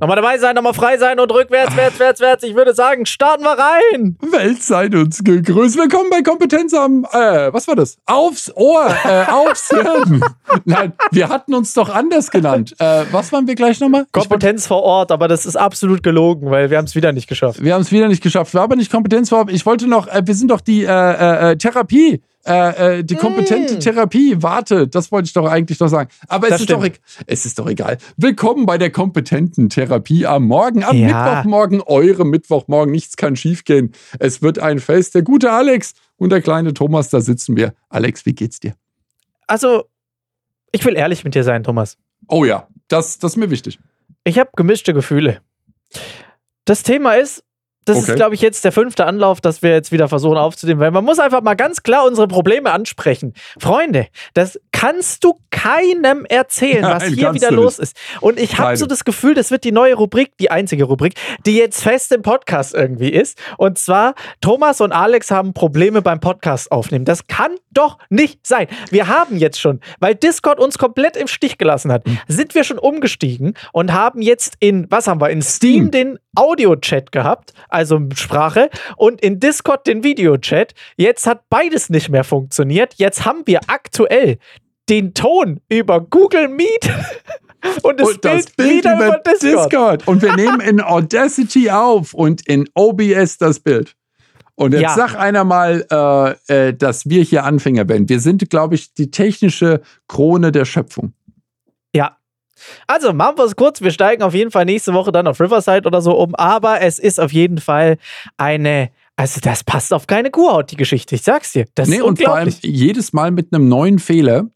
Nochmal dabei sein, nochmal frei sein und rückwärts, wärts, wärts, wärts. Ich würde sagen, starten wir rein. Welt seid uns gegrüßt. Willkommen bei Kompetenz am, äh, was war das? Aufs Ohr, äh, aufs Hirn. Nein, wir hatten uns doch anders genannt. Äh, was waren wir gleich nochmal? Kompetenz vor Ort, aber das ist absolut gelogen, weil wir haben es wieder nicht geschafft. Wir haben es wieder nicht geschafft. War aber nicht Kompetenz vor Ort. Ich wollte noch, äh, wir sind doch die äh, äh, äh Therapie. Äh, äh, die kompetente mm. Therapie, warte, das wollte ich doch eigentlich noch sagen. Aber es ist, doch, e-, es ist doch egal. Willkommen bei der kompetenten Therapie am Morgen, am ja. Mittwochmorgen, eure Mittwochmorgen. Nichts kann schiefgehen. Es wird ein Fest. Der gute Alex und der kleine Thomas, da sitzen wir. Alex, wie geht's dir? Also, ich will ehrlich mit dir sein, Thomas. Oh ja, das, das ist mir wichtig. Ich habe gemischte Gefühle. Das Thema ist, das okay. ist, glaube ich, jetzt der fünfte Anlauf, dass wir jetzt wieder versuchen aufzunehmen, weil man muss einfach mal ganz klar unsere Probleme ansprechen. Freunde, das kannst du keinem erzählen, was Nein, hier wieder los ist. Und ich habe so das Gefühl, das wird die neue Rubrik, die einzige Rubrik, die jetzt fest im Podcast irgendwie ist. Und zwar, Thomas und Alex haben Probleme beim Podcast aufnehmen. Das kann doch nicht sein. Wir haben jetzt schon, weil Discord uns komplett im Stich gelassen hat, hm. sind wir schon umgestiegen und haben jetzt in, was haben wir, in Steam den Audio-Chat gehabt, also Sprache, und in Discord den Video-Chat. Jetzt hat beides nicht mehr funktioniert. Jetzt haben wir aktuell den Ton über Google Meet. Und das, und das Bild, Bild, wieder über, über Discord. Discord. Und wir nehmen in Audacity auf und in OBS das Bild. Und jetzt ja. sag einer mal, äh, äh, dass wir hier Anfänger werden. Wir sind, glaube ich, die technische Krone der Schöpfung. Also machen wir es kurz. Wir steigen auf jeden Fall nächste Woche dann auf Riverside oder so um. Aber es ist auf jeden Fall eine. Also, das passt auf keine Kuhhaut, die Geschichte. Ich sag's dir. Das nee, ist und vor allem jedes Mal mit einem neuen Fehler,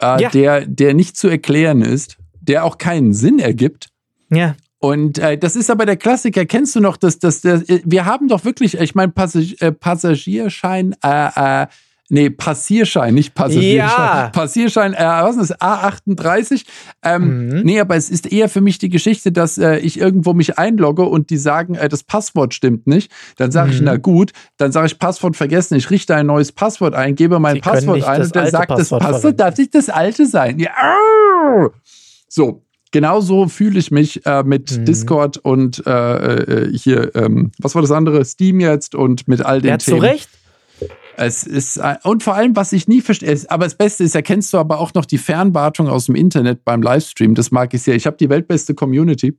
äh, ja. der, der nicht zu erklären ist, der auch keinen Sinn ergibt. Ja. Und äh, das ist aber der Klassiker. Kennst du noch, dass das, das, wir haben doch wirklich, ich meine, Passag äh, Passagierschein, äh, äh, Nee, Passierschein, nicht Passagierschein. Ja. Passierschein, äh, was ist das? A38. Ähm, mhm. Nee, aber es ist eher für mich die Geschichte, dass äh, ich irgendwo mich einlogge und die sagen, äh, das Passwort stimmt nicht. Dann sage ich, mhm. na gut, dann sage ich Passwort vergessen. Ich richte ein neues Passwort ein, gebe mein Sie Passwort ein und der sagt, Passwort das Passwort darf nicht das alte sein. Ja. So, genauso fühle ich mich äh, mit mhm. Discord und äh, äh, hier, ähm, was war das andere? Steam jetzt und mit all den ja, Themen. Zu Recht. Es ist, und vor allem, was ich nie verstehe, aber das Beste ist, erkennst du aber auch noch die Fernwartung aus dem Internet beim Livestream. Das mag ich sehr. Ich habe die weltbeste Community.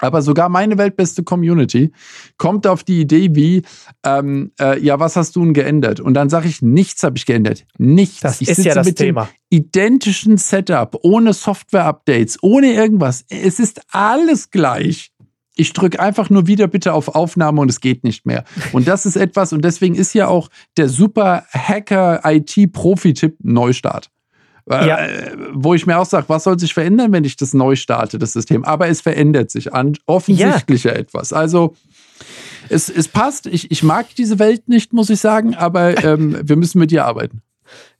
Aber sogar meine weltbeste Community kommt auf die Idee wie, ähm, äh, ja, was hast du denn geändert? Und dann sage ich, nichts habe ich geändert. Nichts. Das ich ist ja das Thema. Identischen Setup, ohne Software-Updates, ohne irgendwas. Es ist alles gleich ich drücke einfach nur wieder bitte auf Aufnahme und es geht nicht mehr. Und das ist etwas, und deswegen ist ja auch der super Hacker-IT-Profi-Tipp Neustart. Äh, ja. Äh, wo ich mir auch sage, was soll sich verändern, wenn ich das neu starte, das System? Aber es verändert sich an offensichtlicher ja. etwas. Also es, es passt. Ich, ich mag diese Welt nicht, muss ich sagen, aber ähm, wir müssen mit ihr arbeiten.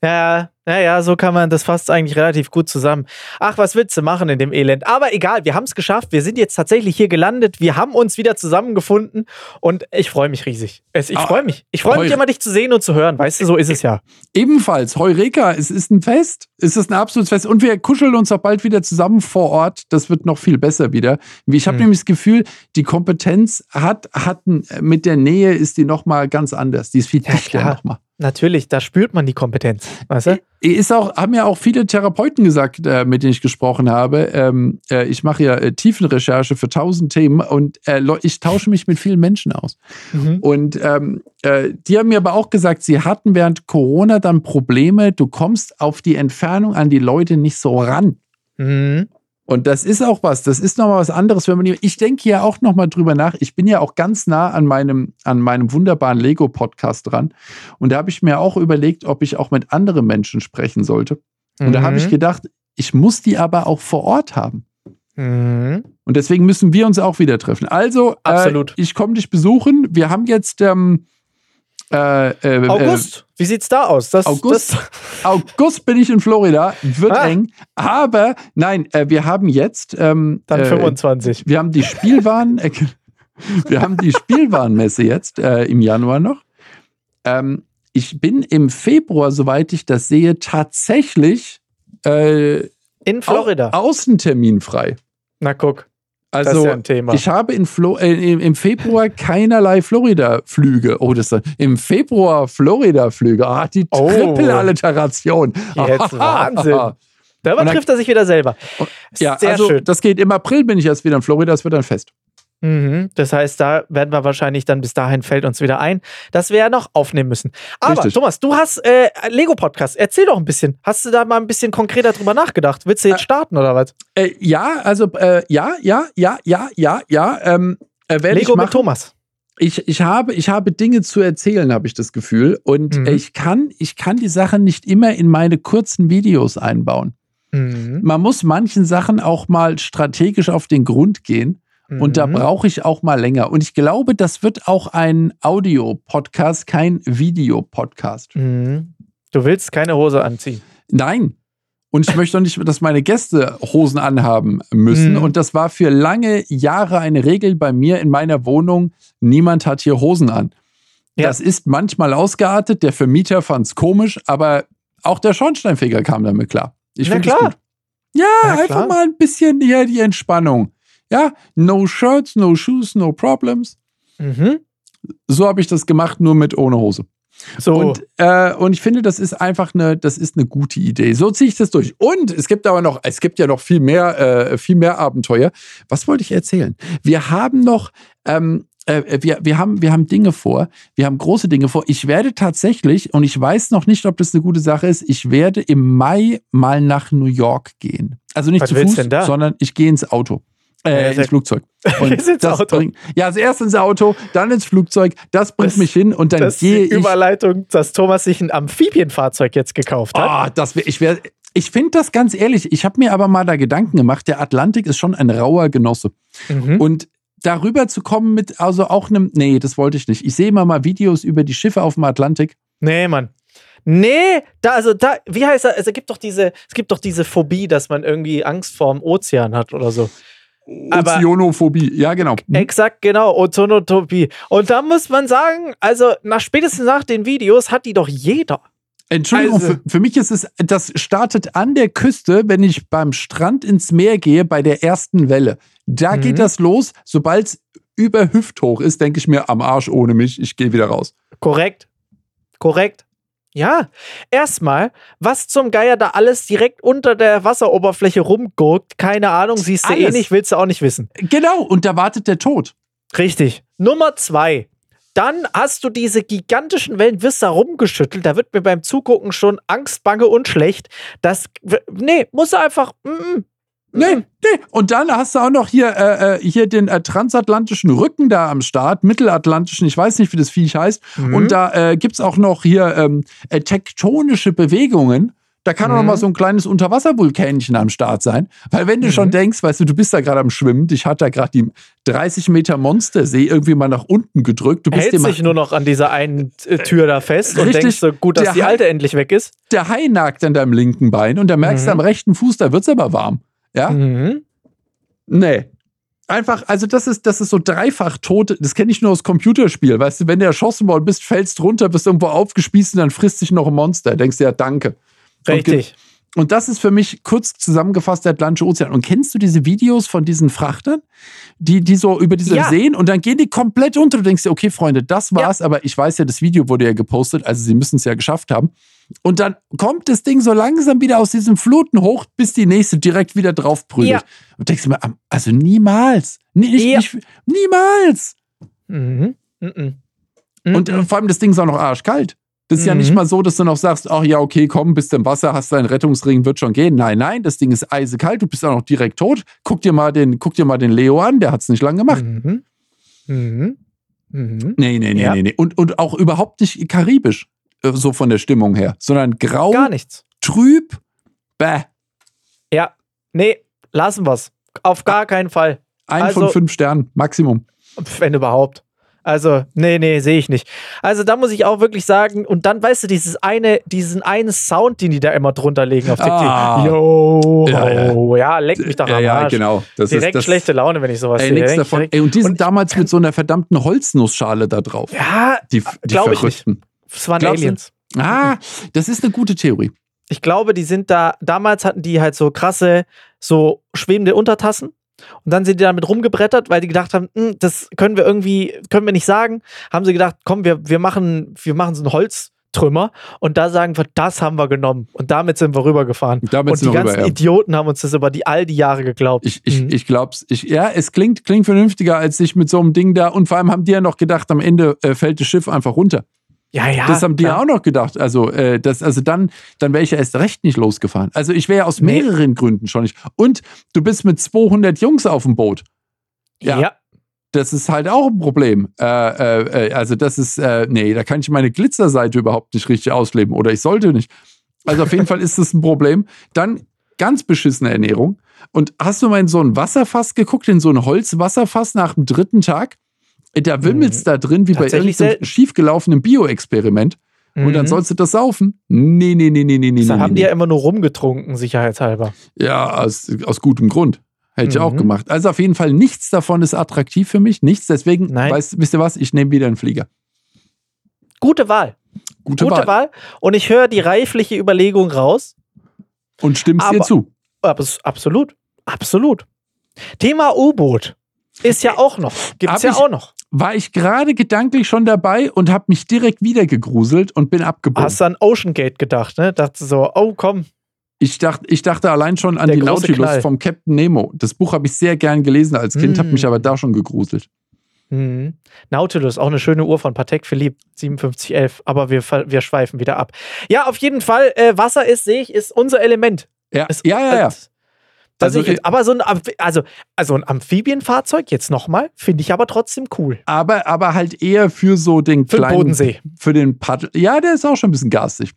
Ja, ja, ja, so kann man, das fasst eigentlich relativ gut zusammen. Ach, was willst du machen in dem Elend? Aber egal, wir haben es geschafft. Wir sind jetzt tatsächlich hier gelandet. Wir haben uns wieder zusammengefunden und ich freue mich riesig. ich ah, freue mich. Ich freue mich immer, dich zu sehen und zu hören. Weißt du, so ist es ja. Ebenfalls, Heureka, es ist ein Fest. Es ist ein absolutes Fest. Und wir kuscheln uns auch bald wieder zusammen vor Ort. Das wird noch viel besser wieder. Ich habe hm. nämlich das Gefühl, die Kompetenz hat, hat mit der Nähe ist die nochmal ganz anders. Die ist viel dichter ja, nochmal. Natürlich, da spürt man die Kompetenz. Weißt du? Ist auch, haben ja auch viele Therapeuten gesagt, äh, mit denen ich gesprochen habe. Ähm, äh, ich mache ja äh, Tiefenrecherche für tausend Themen und äh, ich tausche mich mit vielen Menschen aus. Mhm. Und ähm, äh, die haben mir aber auch gesagt, sie hatten während Corona dann Probleme. Du kommst auf die Entfernung an die Leute nicht so ran. Mhm. Und das ist auch was, das ist nochmal was anderes, wenn man, ich denke ja auch nochmal drüber nach, ich bin ja auch ganz nah an meinem, an meinem wunderbaren Lego-Podcast dran und da habe ich mir auch überlegt, ob ich auch mit anderen Menschen sprechen sollte. Und mhm. da habe ich gedacht, ich muss die aber auch vor Ort haben. Mhm. Und deswegen müssen wir uns auch wieder treffen. Also, Äh, ich komme dich besuchen. Wir haben jetzt ähm, äh, äh, August, äh, wie sieht's da aus? Das, August, das August bin ich in Florida, wird ah. eng. Aber nein, äh, wir haben jetzt ähm, dann 25. Äh, wir haben die Spielwaren, äh, wir haben die Spielwarenmesse jetzt im Januar noch. Ähm, ich bin im Februar, soweit ich das sehe, tatsächlich in Florida au Außentermin frei. Na guck. Also, ja ich habe in Flo äh, im Februar keinerlei Florida-Flüge. Oh, das ist im Februar Florida-Flüge. Ah, die oh. Triple-Alliteration. Jetzt Wahnsinn. Da übertrifft er sich wieder selber. Ja, Sehr also schön. das geht im April, bin ich erst wieder in Florida, das wird dann fest. Mhm. Das heißt, da werden wir wahrscheinlich dann bis dahin fällt uns wieder ein, dass wir ja noch aufnehmen müssen. Aber Richtig. Thomas, du hast äh, Lego-Podcast. Erzähl doch ein bisschen. Hast du da mal ein bisschen konkreter drüber nachgedacht? Willst du jetzt äh, starten oder was? Äh, ja, also äh, ja, ja, ja, ja, ja, ja. Ähm, äh, Lego mit Thomas. Ich, ich, habe, ich habe Dinge zu erzählen, habe ich das Gefühl. Und mhm. ich, kann, ich kann die Sachen nicht immer in meine kurzen Videos einbauen. Mhm. Man muss manchen Sachen auch mal strategisch auf den Grund gehen. Und da mhm. brauche ich auch mal länger. Und ich glaube, das wird auch ein Audio-Podcast, kein Videopodcast. Mhm. Du willst keine Hose anziehen? Nein. Und ich möchte auch nicht, dass meine Gäste Hosen anhaben müssen. Mhm. Und das war für lange Jahre eine Regel bei mir in meiner Wohnung. Niemand hat hier Hosen an. Ja. Das ist manchmal ausgeartet. Der Vermieter fand es komisch, aber auch der Schornsteinfeger kam damit klar. Ich finde es gut. Ja, einfach mal ein bisschen hier die Entspannung. Ja, no shirts, no shoes, no problems. Mhm. So habe ich das gemacht, nur mit ohne Hose. So. Und, äh, und ich finde, das ist einfach eine, das ist eine gute Idee. So ziehe ich das durch. Und es gibt aber noch, es gibt ja noch viel mehr, äh, viel mehr Abenteuer. Was wollte ich erzählen? Wir haben noch, ähm, äh, wir, wir, haben, wir haben Dinge vor. Wir haben große Dinge vor. Ich werde tatsächlich, und ich weiß noch nicht, ob das eine gute Sache ist, ich werde im Mai mal nach New York gehen. Also nicht Was zu Fuß, sondern ich gehe ins Auto. Äh, ins Flugzeug. Und ins Auto. Bringt, ja, also erst ins Auto, dann ins Flugzeug. Das bringt das, mich hin und dann gehe ich. Überleitung, dass Thomas sich ein Amphibienfahrzeug jetzt gekauft hat. Ah, oh, das wär, ich wäre. Ich finde das ganz ehrlich. Ich habe mir aber mal da Gedanken gemacht. Der Atlantik ist schon ein rauer Genosse. Mhm. Und darüber zu kommen mit, also auch einem, nee, das wollte ich nicht. Ich sehe immer mal Videos über die Schiffe auf dem Atlantik. Nee, Mann. Nee, da, also da, wie heißt das? Also, es gibt doch diese, es gibt doch diese Phobie, dass man irgendwie Angst vorm Ozean hat oder so. Ozeanophobie, ja, genau. Hm. Exakt, genau, Ozonophobie. Und da muss man sagen, also nach spätestens nach den Videos hat die doch jeder. Entschuldigung, also, für, für, mich ist es, das startet an der Küste, wenn ich beim Strand ins Meer gehe, bei der ersten Welle. Da mhm. geht das los. Sobald es über Hüfthoch ist, denke ich mir, am Arsch ohne mich, ich gehe wieder raus. Korrekt. Korrekt. Ja, erstmal, was zum Geier da alles direkt unter der Wasseroberfläche rumgurkt, keine Ahnung, siehst du eh alles. eh nicht, willst du auch nicht wissen. Genau, und da wartet der Tod. Richtig. Nummer zwei. Dann hast du diese gigantischen Wellen, wirst da rumgeschüttelt. Da wird mir beim Zugucken schon Angst, Bange und schlecht. Das, nee, muss einfach, mm, mm Nee, mhm. nee. Und dann hast du auch noch hier, äh, äh, hier den äh, transatlantischen Rücken da am Start, mittelatlantischen, ich weiß nicht, wie das Viech heißt. Mhm. Und da äh, gibt es auch noch hier ähm, äh, tektonische Bewegungen. Da kann mhm. auch noch mal so ein kleines Unterwasservulkänchen am Start sein. Weil wenn du mhm. schon denkst, weißt du, du bist da gerade am Schwimmen, dich hat da gerade die 30 Meter Monstersee irgendwie mal nach unten gedrückt. Du bist Hältst dich nur noch an dieser einen äh, Tür da fest Richtig, und denkst so, gut, dass die alte endlich weg ist. Der Hai nagt an deinem linken Bein und da merkst du mhm. am rechten Fuß, da wird es aber warm. Ja? Mhm. Nee. Einfach, also das ist, das ist so dreifach tot. Das kenne ich nur aus Computerspiel. Weißt du, wenn du erschossen worden bist, fällst runter, bist irgendwo aufgespießt und dann frisst dich noch ein Monster. Denkst du ja, danke. Richtig. Und, und das ist für mich kurz zusammengefasst der Atlantische Ozean. Und kennst du diese Videos von diesen Frachtern, die, die so über diese ja. Seen und dann gehen die komplett unter. Du denkst dir, okay, Freunde, das war's, ja. aber ich weiß ja, das Video wurde ja gepostet, also sie müssen es ja geschafft haben. Und dann kommt das Ding so langsam wieder aus diesen Fluten hoch, bis die nächste direkt wieder drauf prügelt. Ja. Und denkst du mir, also niemals. Nicht, ja. nicht, niemals. Mhm. Mhm. Und äh, vor allem das Ding ist auch noch arschkalt. Das ist mhm. ja nicht mhm. mal so, dass du noch sagst, ach ja, okay, komm, bist im Wasser, hast deinen Rettungsring, wird schon gehen. Nein, nein, das Ding ist eisekalt, du bist auch noch direkt tot. Guck dir mal den, guck dir mal den Leo an, der hat es nicht lange gemacht. Mhm. Mhm. Mhm. Nee, nee, nee, ja. nee, nee. Und, und auch überhaupt nicht karibisch. Äh, so von der Stimmung her, sondern grau, Gar nichts. trüb, bäh. Ja, nee, lassen wir's. Auf gar keinen Fall. Ein also, von fünf Sternen, Maximum. Wenn überhaupt. Also, nee, nee, sehe ich nicht. Also, da muss ich auch wirklich sagen, und dann weißt du, dieses eine, diesen einen Sound, den die da immer drunter legen auf TikTok. Ah. Yo, ja, ja. ja, leck mich doch ja, am Arsch. Ja, genau. Das Direkt ist, das, schlechte Laune, wenn ich sowas ey, sehe. Davon. Ey, und die sind und, damals mit so einer verdammten Holznussschale da drauf. Ja, die, die glaube ich nicht. Es waren Glaubst Aliens. Du? Ah, das ist eine gute Theorie. Ich glaube, die sind da, damals hatten die halt so krasse, so schwebende Untertassen Und dann sind die damit rumgebrettert, weil die gedacht haben, hm, das können wir irgendwie, können wir nicht sagen. Haben sie gedacht, komm, wir, wir machen, wir machen so ein Holztrümmer und da sagen wir, das haben wir genommen. Und damit sind wir rübergefahren. Damit und die ganzen rüber, ja. Idioten haben uns das über die all die Jahre geglaubt. Ich, ich, Mhm. ich glaub's. Ich, ja, es klingt, klingt vernünftiger, als sich mit so einem Ding da. Und vor allem haben die ja noch gedacht, am Ende äh, fällt das Schiff einfach runter. Ja, ja. das haben die ja klar. auch noch gedacht. Also, äh, das, also dann, dann wäre ich ja erst recht nicht losgefahren. Also ich wäre ja aus Nee. mehreren Gründen schon nicht. Und du bist mit 200 Jungs auf dem Boot. Ja. ja. Das ist halt auch ein Problem. Äh, äh, äh, also das ist, äh, nee, da kann ich meine Glitzerseite überhaupt nicht richtig ausleben. Oder ich sollte nicht. Also auf jeden Fall ist das ein Problem. Dann ganz beschissene Ernährung. Und hast du mal in so ein Wasserfass geguckt, in so ein Holzwasserfass nach dem dritten Tag? Da wimmelt's da drin wie bei Mhm. Irgendeinem schiefgelaufenen Bio-Experiment. Und dann Mhm. sollst du das saufen? Nee, nee, nee, nee, nee, nee. Da nee, haben nee. die ja immer nur rumgetrunken, sicherheitshalber. Ja, aus, aus gutem Grund. Hätte ich auch Mhm. gemacht. Also auf jeden Fall nichts davon ist attraktiv für mich. Nichts. Deswegen, Nein. weißt, wisst ihr was? Ich nehme wieder einen Flieger. Gute Wahl. Gute, Gute Wahl. Wahl. Und ich höre die reifliche Überlegung raus. Und stimmst dir Aber- zu. Abs absolut. Absolut. Thema U-Boot ist ja auch noch. Gibt's Hab ja ich- auch noch. War ich gerade gedanklich schon dabei und habe mich direkt wieder gegruselt und bin abgebogen. Hast du an Ocean Gate gedacht, ne? Dachte so, oh komm. Ich dachte, ich dachte allein schon an Der die Nautilus Knall. vom Captain Nemo. Das Buch habe ich sehr gern gelesen als Kind, habe Mm. mich aber da schon gegruselt. Mhm. Nautilus, auch eine schöne Uhr von Patek Philippe 5711, aber wir, wir schweifen wieder ab. Ja, auf jeden Fall, äh, Wasser ist, sehe ich, ist unser Element. Ja, Ist, ja, ja. ja. Da Also, sehe ich jetzt, aber so ein, also, also ein Amphibienfahrzeug, jetzt nochmal, finde ich aber trotzdem cool. Aber, aber halt eher für so den Für kleinen. Bodensee. Für den Paddel. Ja, der ist auch schon ein bisschen garstig.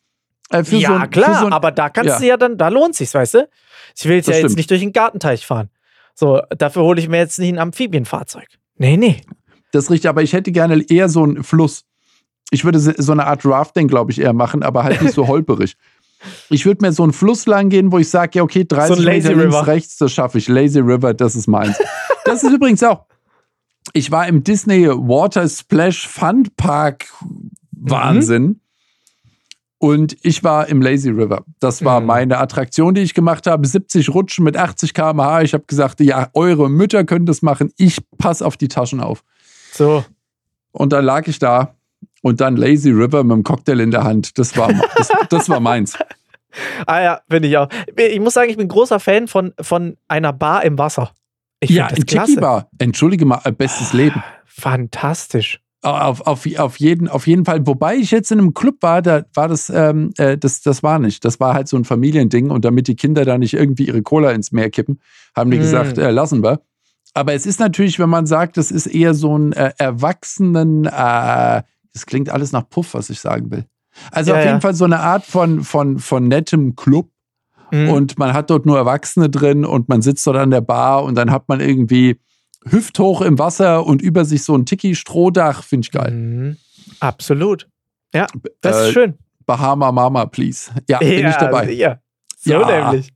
Äh, ja, so ein, klar, so ein, aber da kannst ja. du ja dann, da lohnt sich's, weißt du? Ich will jetzt Das ja jetzt stimmt. nicht durch den Gartenteich fahren. So, dafür hole ich mir jetzt nicht ein Amphibienfahrzeug. Nee, nee. Das ist richtig, aber ich hätte gerne eher so einen Fluss. Ich würde so eine Art Rafting, glaube ich, eher machen, aber halt nicht so holperig. Ich würde mir so einen Fluss lang gehen, wo ich sage, ja, okay, 30 So Meter links, River. rechts, das schaffe ich. Lazy River, das ist meins. das ist übrigens auch. Ich war im Disney Water Splash Fun Park Wahnsinn. Und ich war im Lazy River. Das war Mhm. meine Attraktion, die ich gemacht habe. 70 Rutschen mit 80 km/h. Ich habe gesagt, ja, eure Mütter können das machen. Ich passe auf die Taschen auf. So. Und dann lag ich da und dann Lazy River mit dem Cocktail in der Hand. Das war, das, das war meins. Ah ja, bin ich auch. Ich muss sagen, ich bin großer Fan von, von einer Bar im Wasser. Ich ja, in. Tiki Bar. Entschuldige mal, äh, bestes Leben. Fantastisch. Auf, auf, auf, jeden, auf jeden Fall. Wobei ich jetzt in einem Club war, da war das, ähm, äh, das, das war nicht. Das war halt so ein Familiending und damit die Kinder da nicht irgendwie ihre Cola ins Meer kippen, haben die Mm. gesagt, äh, lassen wir. Aber es ist natürlich, wenn man sagt, das ist eher so ein äh, Erwachsenen, äh, das klingt alles nach Puff, was ich sagen will. Also Ja, auf ja. jeden Fall so eine Art von, von, von nettem Club. Mhm. und man hat dort nur Erwachsene drin und man sitzt dort an der Bar und dann hat man irgendwie hüfthoch im Wasser und über sich so ein Tiki-Strohdach, finde ich geil. Mhm. Absolut. Ja, das Äh, ist schön. Bahama Mama, please. Ja, bin ich dabei. Ja, so Ja. nämlich.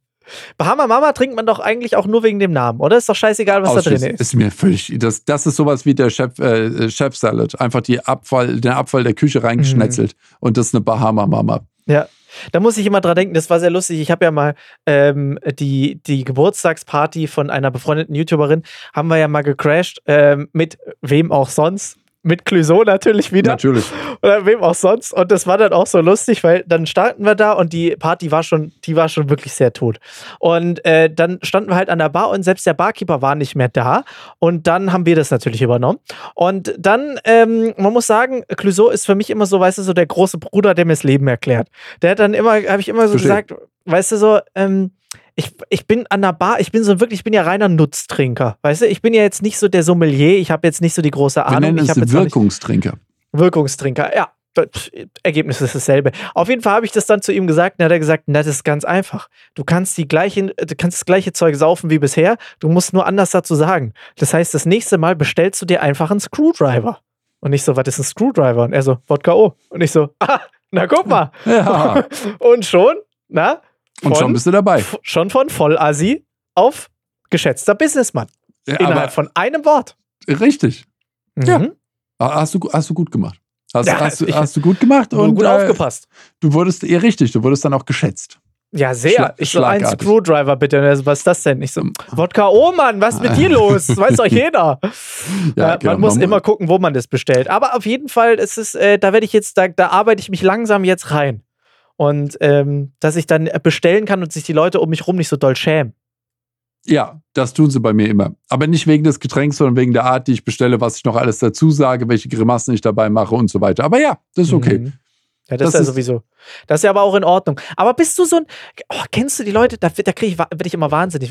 Bahama Mama trinkt man doch eigentlich auch nur wegen dem Namen, oder? Ist doch scheißegal, was da drin ist. ist mir völlig, das, das ist sowas wie der Chef, äh, Chef Salad. Einfach die Abfall, den Abfall der Küche reingeschnetzelt und das ist eine Bahama Mama. Ja. Da muss ich immer dran denken, das war sehr lustig. Ich habe ja mal ähm, die, die Geburtstagsparty von einer befreundeten YouTuberin, haben wir ja mal gecrashed, ähm, mit wem auch sonst. Mit Clouseau natürlich wieder. Natürlich. Oder wem auch sonst. Und das war dann auch so lustig, weil dann starten wir da und die Party war schon, die war schon wirklich sehr tot. Und äh, dann standen wir halt an der Bar und selbst der Barkeeper war nicht mehr da. Und dann haben wir das natürlich übernommen. Und dann, ähm, man muss sagen, Clouseau ist für mich immer so, weißt du, so der große Bruder, der mir das Leben erklärt. Der hat dann immer, habe ich immer so Verstehe. gesagt, weißt du, so, ähm, ich, ich bin an der Bar, ich bin so wirklich, ich bin ja reiner Nutztrinker. Weißt du, ich bin ja jetzt nicht so der Sommelier, ich habe jetzt nicht so die große Wir Ahnung. nennen ich es nicht- Wirkungstrinker. Wirkungstrinker, ja. Ergebnis ist dasselbe. Auf jeden Fall habe ich das dann zu ihm gesagt und er hat er gesagt, na, das ist ganz einfach. Du kannst die gleichen, du kannst das gleiche Zeug saufen wie bisher, du musst nur anders dazu sagen. Das heißt, das nächste Mal bestellst du dir einfach einen Screwdriver. Und ich so, was ist ein Screwdriver? Und er so, Wodka O. Und ich so, ah, na guck mal. Ja. Und schon, na? Und schon bist du dabei. schon von Vollassi auf geschätzter Businessmann. Ja, Innerhalb von einem Wort. richtig. Ja. Mhm. Hast du, hast du gut gemacht. Hast, Ja, hast, du, ich- hast du gut gemacht und gut äh, aufgepasst. du wurdest, eher richtig, du wurdest dann auch geschätzt. Ja, sehr. Schla ich so ein Screwdriver bitte. Was ist das denn? Ich so, Wodka, oh Mann, was ist mit dir los? Das weiß doch jeder. ja, genau. Man muss man immer gucken, wo man das bestellt. Aber auf jeden Fall ist es, äh, da werde ich jetzt, da, da arbeite ich mich langsam jetzt rein. Und ähm, dass ich dann bestellen kann und sich die Leute um mich rum nicht so doll schämen. Ja, das tun sie bei mir immer. Aber nicht wegen des Getränks, sondern wegen der Art, die ich bestelle, was ich noch alles dazu sage, welche Grimassen ich dabei mache und so weiter. Aber ja, das ist okay. Mhm. Ja, das, das ist ja sowieso. Das ist ja aber auch in Ordnung. Aber bist du so ein. Oh, kennst du die Leute? Da, da kriege ich, werde ich immer wahnsinnig.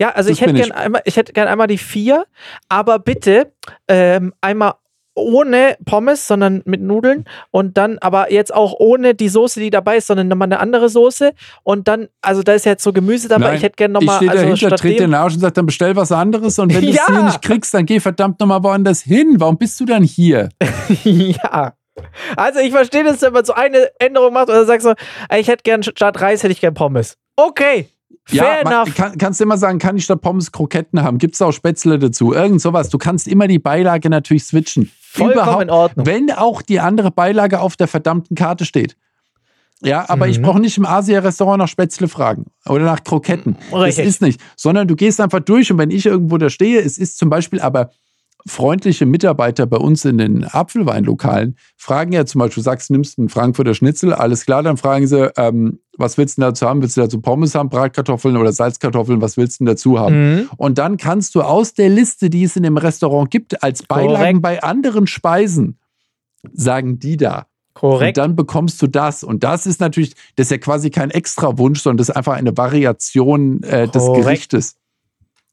Ja, also ich hätte gerne einmal, ich hätte gern einmal die vier, aber bitte ähm, einmal ohne Pommes, sondern mit Nudeln und dann aber jetzt auch ohne die Soße, die dabei ist, sondern nochmal eine andere Soße und dann, also da ist jetzt so Gemüse dabei, Nein, ich hätte gerne nochmal... Ich stehe also dahinter, trete den Arsch und sage, dann bestell was anderes und wenn du es hier nicht kriegst, dann geh verdammt nochmal woanders hin. Warum bist du dann hier? ja. Also ich verstehe das, wenn man so eine Änderung macht oder sagst so, ich hätte gern statt Reis hätte ich gern Pommes. Okay, Fair ja, enough. Kann, kannst immer sagen, kann ich statt Pommes Kroketten haben? Gibt es auch Spätzle dazu? Irgend sowas. Du kannst immer die Beilage natürlich switchen. Vollkommen Überhaupt, in Ordnung. Wenn auch die andere Beilage auf der verdammten Karte steht. Ja, aber mhm. ich brauche nicht im Asia-Restaurant nach Spätzle fragen oder nach Kroketten. Richtig. Das ist nicht. Sondern du gehst einfach durch und wenn ich irgendwo da stehe, es ist zum Beispiel aber freundliche Mitarbeiter bei uns in den Apfelweinlokalen fragen ja zum Beispiel, du sagst, nimmst einen Frankfurter Schnitzel, alles klar, dann fragen sie, ähm, was willst du dazu haben? Willst du dazu Pommes haben, Bratkartoffeln oder Salzkartoffeln? Was willst du dazu haben? Mhm. Und dann kannst du aus der Liste, die es in dem Restaurant gibt, als Beilagen Korrekt. bei anderen Speisen, sagen die da. Korrekt. Und dann bekommst du das. Und das ist natürlich, das ist ja quasi kein extra Wunsch, sondern das ist einfach eine Variation äh, des Gerichtes.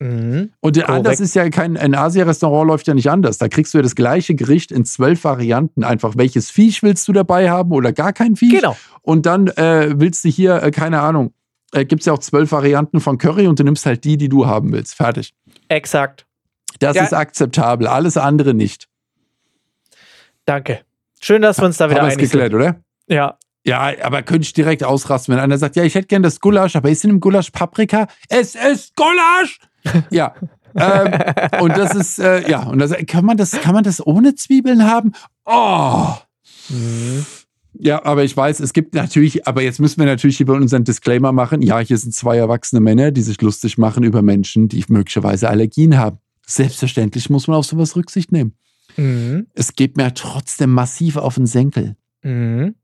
Mhm. Und Korrekt. anders ist ja kein, ein Asia-Restaurant läuft ja nicht anders. Da kriegst du ja das gleiche Gericht in zwölf Varianten. Einfach, welches Viech willst du dabei haben oder gar kein Viech? Genau. Und dann äh, willst du hier, äh, keine Ahnung, äh, gibt es ja auch zwölf Varianten von Curry und du nimmst halt die, die du haben willst. Fertig. Exakt. Das ja. ist akzeptabel. Alles andere nicht. Danke. Schön, dass wir uns da wieder Haben einig geklärt, sind. oder? Ja. Ja, aber könnte ich direkt ausrasten, wenn einer sagt, ja, ich hätte gern das Gulasch, aber ist in dem Gulasch Paprika? Es ist Gulasch! Ja. ähm, und das ist, äh, ja, und das, kann, man das, kann man das ohne Zwiebeln haben? Oh! Mhm. Ja, aber ich weiß, es gibt natürlich, aber jetzt müssen wir natürlich über unseren Disclaimer machen. Ja, hier sind zwei erwachsene Männer, die sich lustig machen über Menschen, die möglicherweise Allergien haben. Selbstverständlich muss man auf sowas Rücksicht nehmen. Mhm. Es geht mir trotzdem massiv auf den Senkel. Mhm.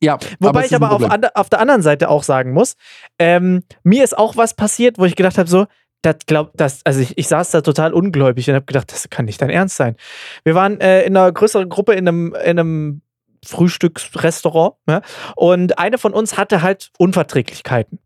Ja, Wobei ich aber auf, auf, der anderen Seite auch sagen muss, ähm, mir ist auch was passiert, wo ich gedacht habe, so, das glaubt das, also ich, ich saß da total ungläubig und habe gedacht, das kann nicht dein Ernst sein. Wir waren äh, in einer größeren Gruppe in einem, in einem Frühstücksrestaurant ja, und eine von uns hatte halt Unverträglichkeiten.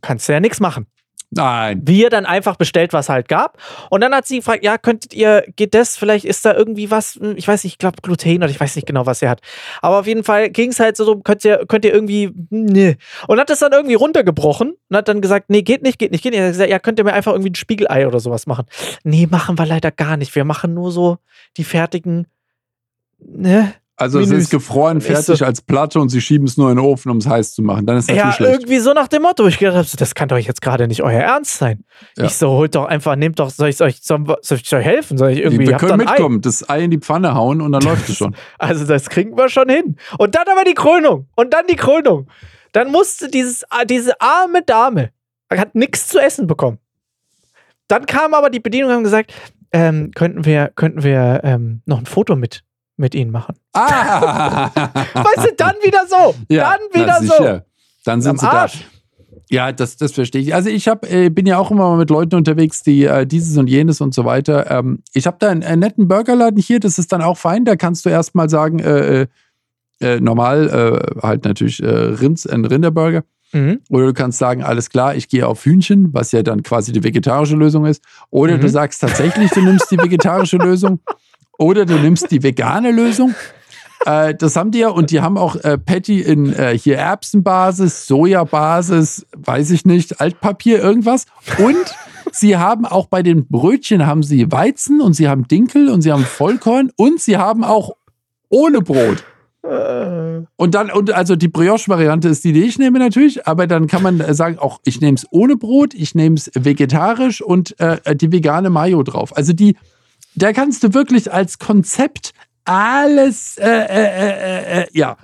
Kannst du ja nichts machen. Nein. Wir dann einfach bestellt, was halt gab. Und dann hat sie gefragt, ja, könntet ihr, geht das, vielleicht ist da irgendwie was, hm, ich weiß nicht, ich glaube Gluten oder ich weiß nicht genau, was sie hat. Aber auf jeden Fall ging es halt so, könnt ihr, könnt ihr irgendwie, nee. Und hat das dann irgendwie runtergebrochen und hat dann gesagt, nee, geht nicht, geht nicht, geht nicht. Er hat gesagt, ja, könnt ihr mir einfach irgendwie ein Spiegelei oder sowas machen. Nee, machen wir leider gar nicht. Wir machen nur so die fertigen, ne? Also Menüs. es ist gefroren, fertig so, als Platte und sie schieben es nur in den Ofen, um es heiß zu machen. Dann ist das ja schlecht. irgendwie so nach dem Motto. Ich gedacht habe, das kann doch jetzt gerade nicht euer Ernst sein. Ja. Ich so, holt doch einfach, nehmt doch, soll ich euch, soll, soll ich euch helfen? Soll ich irgendwie, Wir können mitkommen, Ei? das Ei in die Pfanne hauen und dann läuft es schon. Also das kriegen wir schon hin. Und dann aber die Krönung. Und dann die Krönung. Dann musste dieses, diese arme Dame, hat nichts zu essen bekommen. Dann kam aber die Bedienung und haben gesagt, ähm, könnten wir, könnten wir ähm, noch ein Foto mit mit ihnen machen. Ah! weißt du, dann wieder so. Ja, dann wieder so. Dann sind Am sie Arsch. da. Ja, das, das verstehe ich. Also ich hab, äh, bin ja auch immer mal mit Leuten unterwegs, die äh, dieses und jenes und so weiter. Ähm, ich habe da einen, einen, netten Burgerladen hier, das ist dann auch fein. Da kannst du erstmal sagen, äh, äh, äh normal, äh, halt natürlich Rinds, ein Rinderburger. Mhm. Oder du kannst sagen, alles klar, ich gehe auf Hühnchen, was ja dann quasi die vegetarische Lösung ist. Oder mhm. du sagst tatsächlich, du nimmst die vegetarische Lösung. Oder du nimmst die vegane Lösung. Äh, das haben die ja und die haben auch äh, Patty in äh, hier Erbsenbasis, Sojabasis, weiß ich nicht, Altpapier, irgendwas. Und sie haben auch bei den Brötchen haben sie Weizen und sie haben Dinkel und sie haben Vollkorn und sie haben auch ohne Brot. Und dann, und also die Brioche-Variante ist die, die ich nehme natürlich, aber dann kann man sagen, auch ich nehme es ohne Brot, ich nehme es vegetarisch und äh, die vegane Mayo drauf. Also die, da kannst du wirklich als Konzept alles, äh, äh, äh, äh, ja.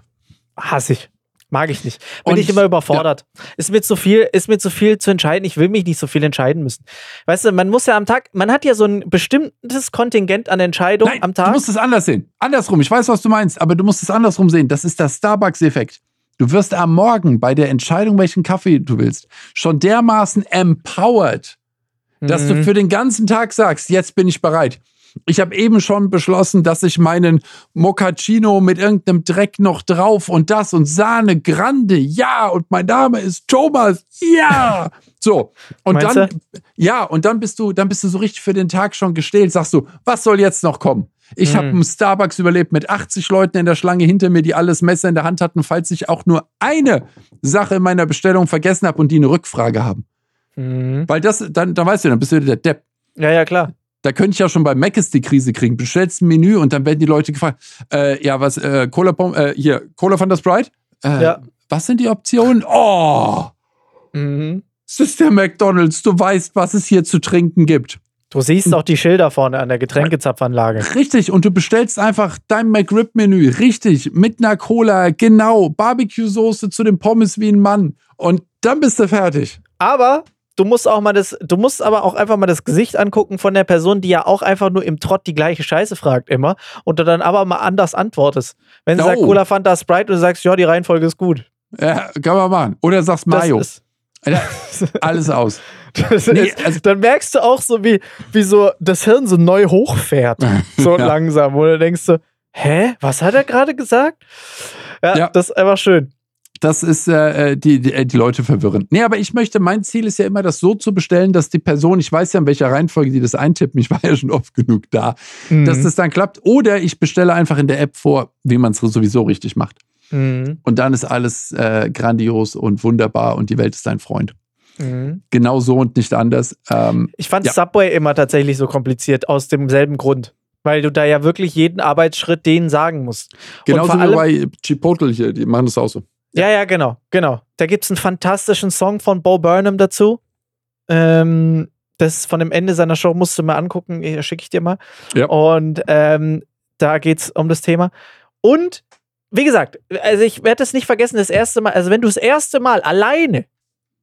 Hasse ich. Mag ich nicht. Bin und, ich immer überfordert. Ja. Ist mir zu viel, ist mir zu viel zu entscheiden. Ich will mich nicht so viel entscheiden müssen. Weißt du, man muss ja am Tag, man hat ja so ein bestimmtes Kontingent an Entscheidungen Nein, am Tag. Du musst es anders sehen. Andersrum. Ich weiß, was du meinst, aber du musst es andersrum sehen. Das ist der Starbucks-Effekt. Du wirst am Morgen bei der Entscheidung, welchen Kaffee du willst, schon dermaßen empowered, dass mhm. du für den ganzen Tag sagst, jetzt bin ich bereit. Ich habe eben schon beschlossen, dass ich meinen Moccacino mit irgendeinem Dreck noch drauf und das und Sahne Grande, ja, und mein Name ist Thomas, ja. So, und Meinst dann, du? ja, und dann bist du, dann bist du so richtig für den Tag schon gestellt, sagst du, was soll jetzt noch kommen? Ich mhm. habe einen Starbucks überlebt mit 80 Leuten in der Schlange hinter mir, die alles Messer in der Hand hatten, falls ich auch nur eine Sache in meiner Bestellung vergessen habe und die eine Rückfrage haben. Mhm. Weil das, dann, dann weißt du, dann bist du der Depp. Ja, ja, klar. Da könnte ich ja schon bei Mac die Krise kriegen. Bestellst ein Menü und dann werden die Leute gefragt, äh, ja, was, äh, Cola, äh, hier, Cola von der Sprite? Äh, ja. Was sind die Optionen? Oh! Mhm. Es ist der McDonalds. Du weißt, was es hier zu trinken gibt. Du siehst auch die Schilder vorne an der Getränkezapfanlage. Richtig, und du bestellst einfach dein McRib-Menü, richtig, mit einer Cola, genau, Barbecue-Soße zu den Pommes wie ein Mann. Und dann bist du fertig. Aber du musst auch mal das, du musst aber auch einfach mal das Gesicht angucken von der Person, die ja auch einfach nur im Trott die gleiche Scheiße fragt immer und du dann aber mal anders antwortest. Wenn sie oh. sagt Cola Fanta Sprite und du sagst, ja, die Reihenfolge ist gut. Ja, kann man machen. Oder sagst Mayo. Alles aus. Nee, ist, also dann merkst du auch so, wie, wie so das Hirn so neu hochfährt. So ja. langsam. Du denkst so, hä, was hat er gerade gesagt? Ja, ja, das ist einfach schön das ist äh, äh, die, die, äh, die, Leute verwirren. Nee, aber ich möchte, mein Ziel ist ja immer, das so zu bestellen, dass die Person, ich weiß ja, in welcher Reihenfolge die das eintippen, ich war ja schon oft genug da, mhm. dass das dann klappt. Oder ich bestelle einfach in der App vor, wie man es sowieso richtig macht. Mhm. Und dann ist alles äh, grandios und wunderbar und die Welt ist dein Freund. Mhm. Genau so und nicht anders. Ähm, ich fand ja. Subway immer tatsächlich so kompliziert, aus demselben Grund weil du da ja wirklich jeden Arbeitsschritt denen sagen musst. Genauso wie bei Chipotle hier, die machen das auch so. Ja, ja, genau, genau. Da gibt es einen fantastischen Song von Bo Burnham dazu. Ähm, das von dem Ende seiner Show musst du mal angucken, schicke ich dir mal. Ja. Und ähm, da geht es um das Thema. Und wie gesagt, also ich werde das nicht vergessen, das erste Mal, also wenn du das erste Mal alleine,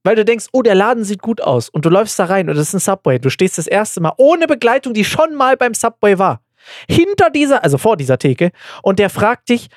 weil du denkst, oh, der Laden sieht gut aus und du läufst da rein und das ist ein Subway, du stehst das erste Mal ohne Begleitung, die schon mal beim Subway war, hinter dieser, also vor dieser Theke und der fragt dich,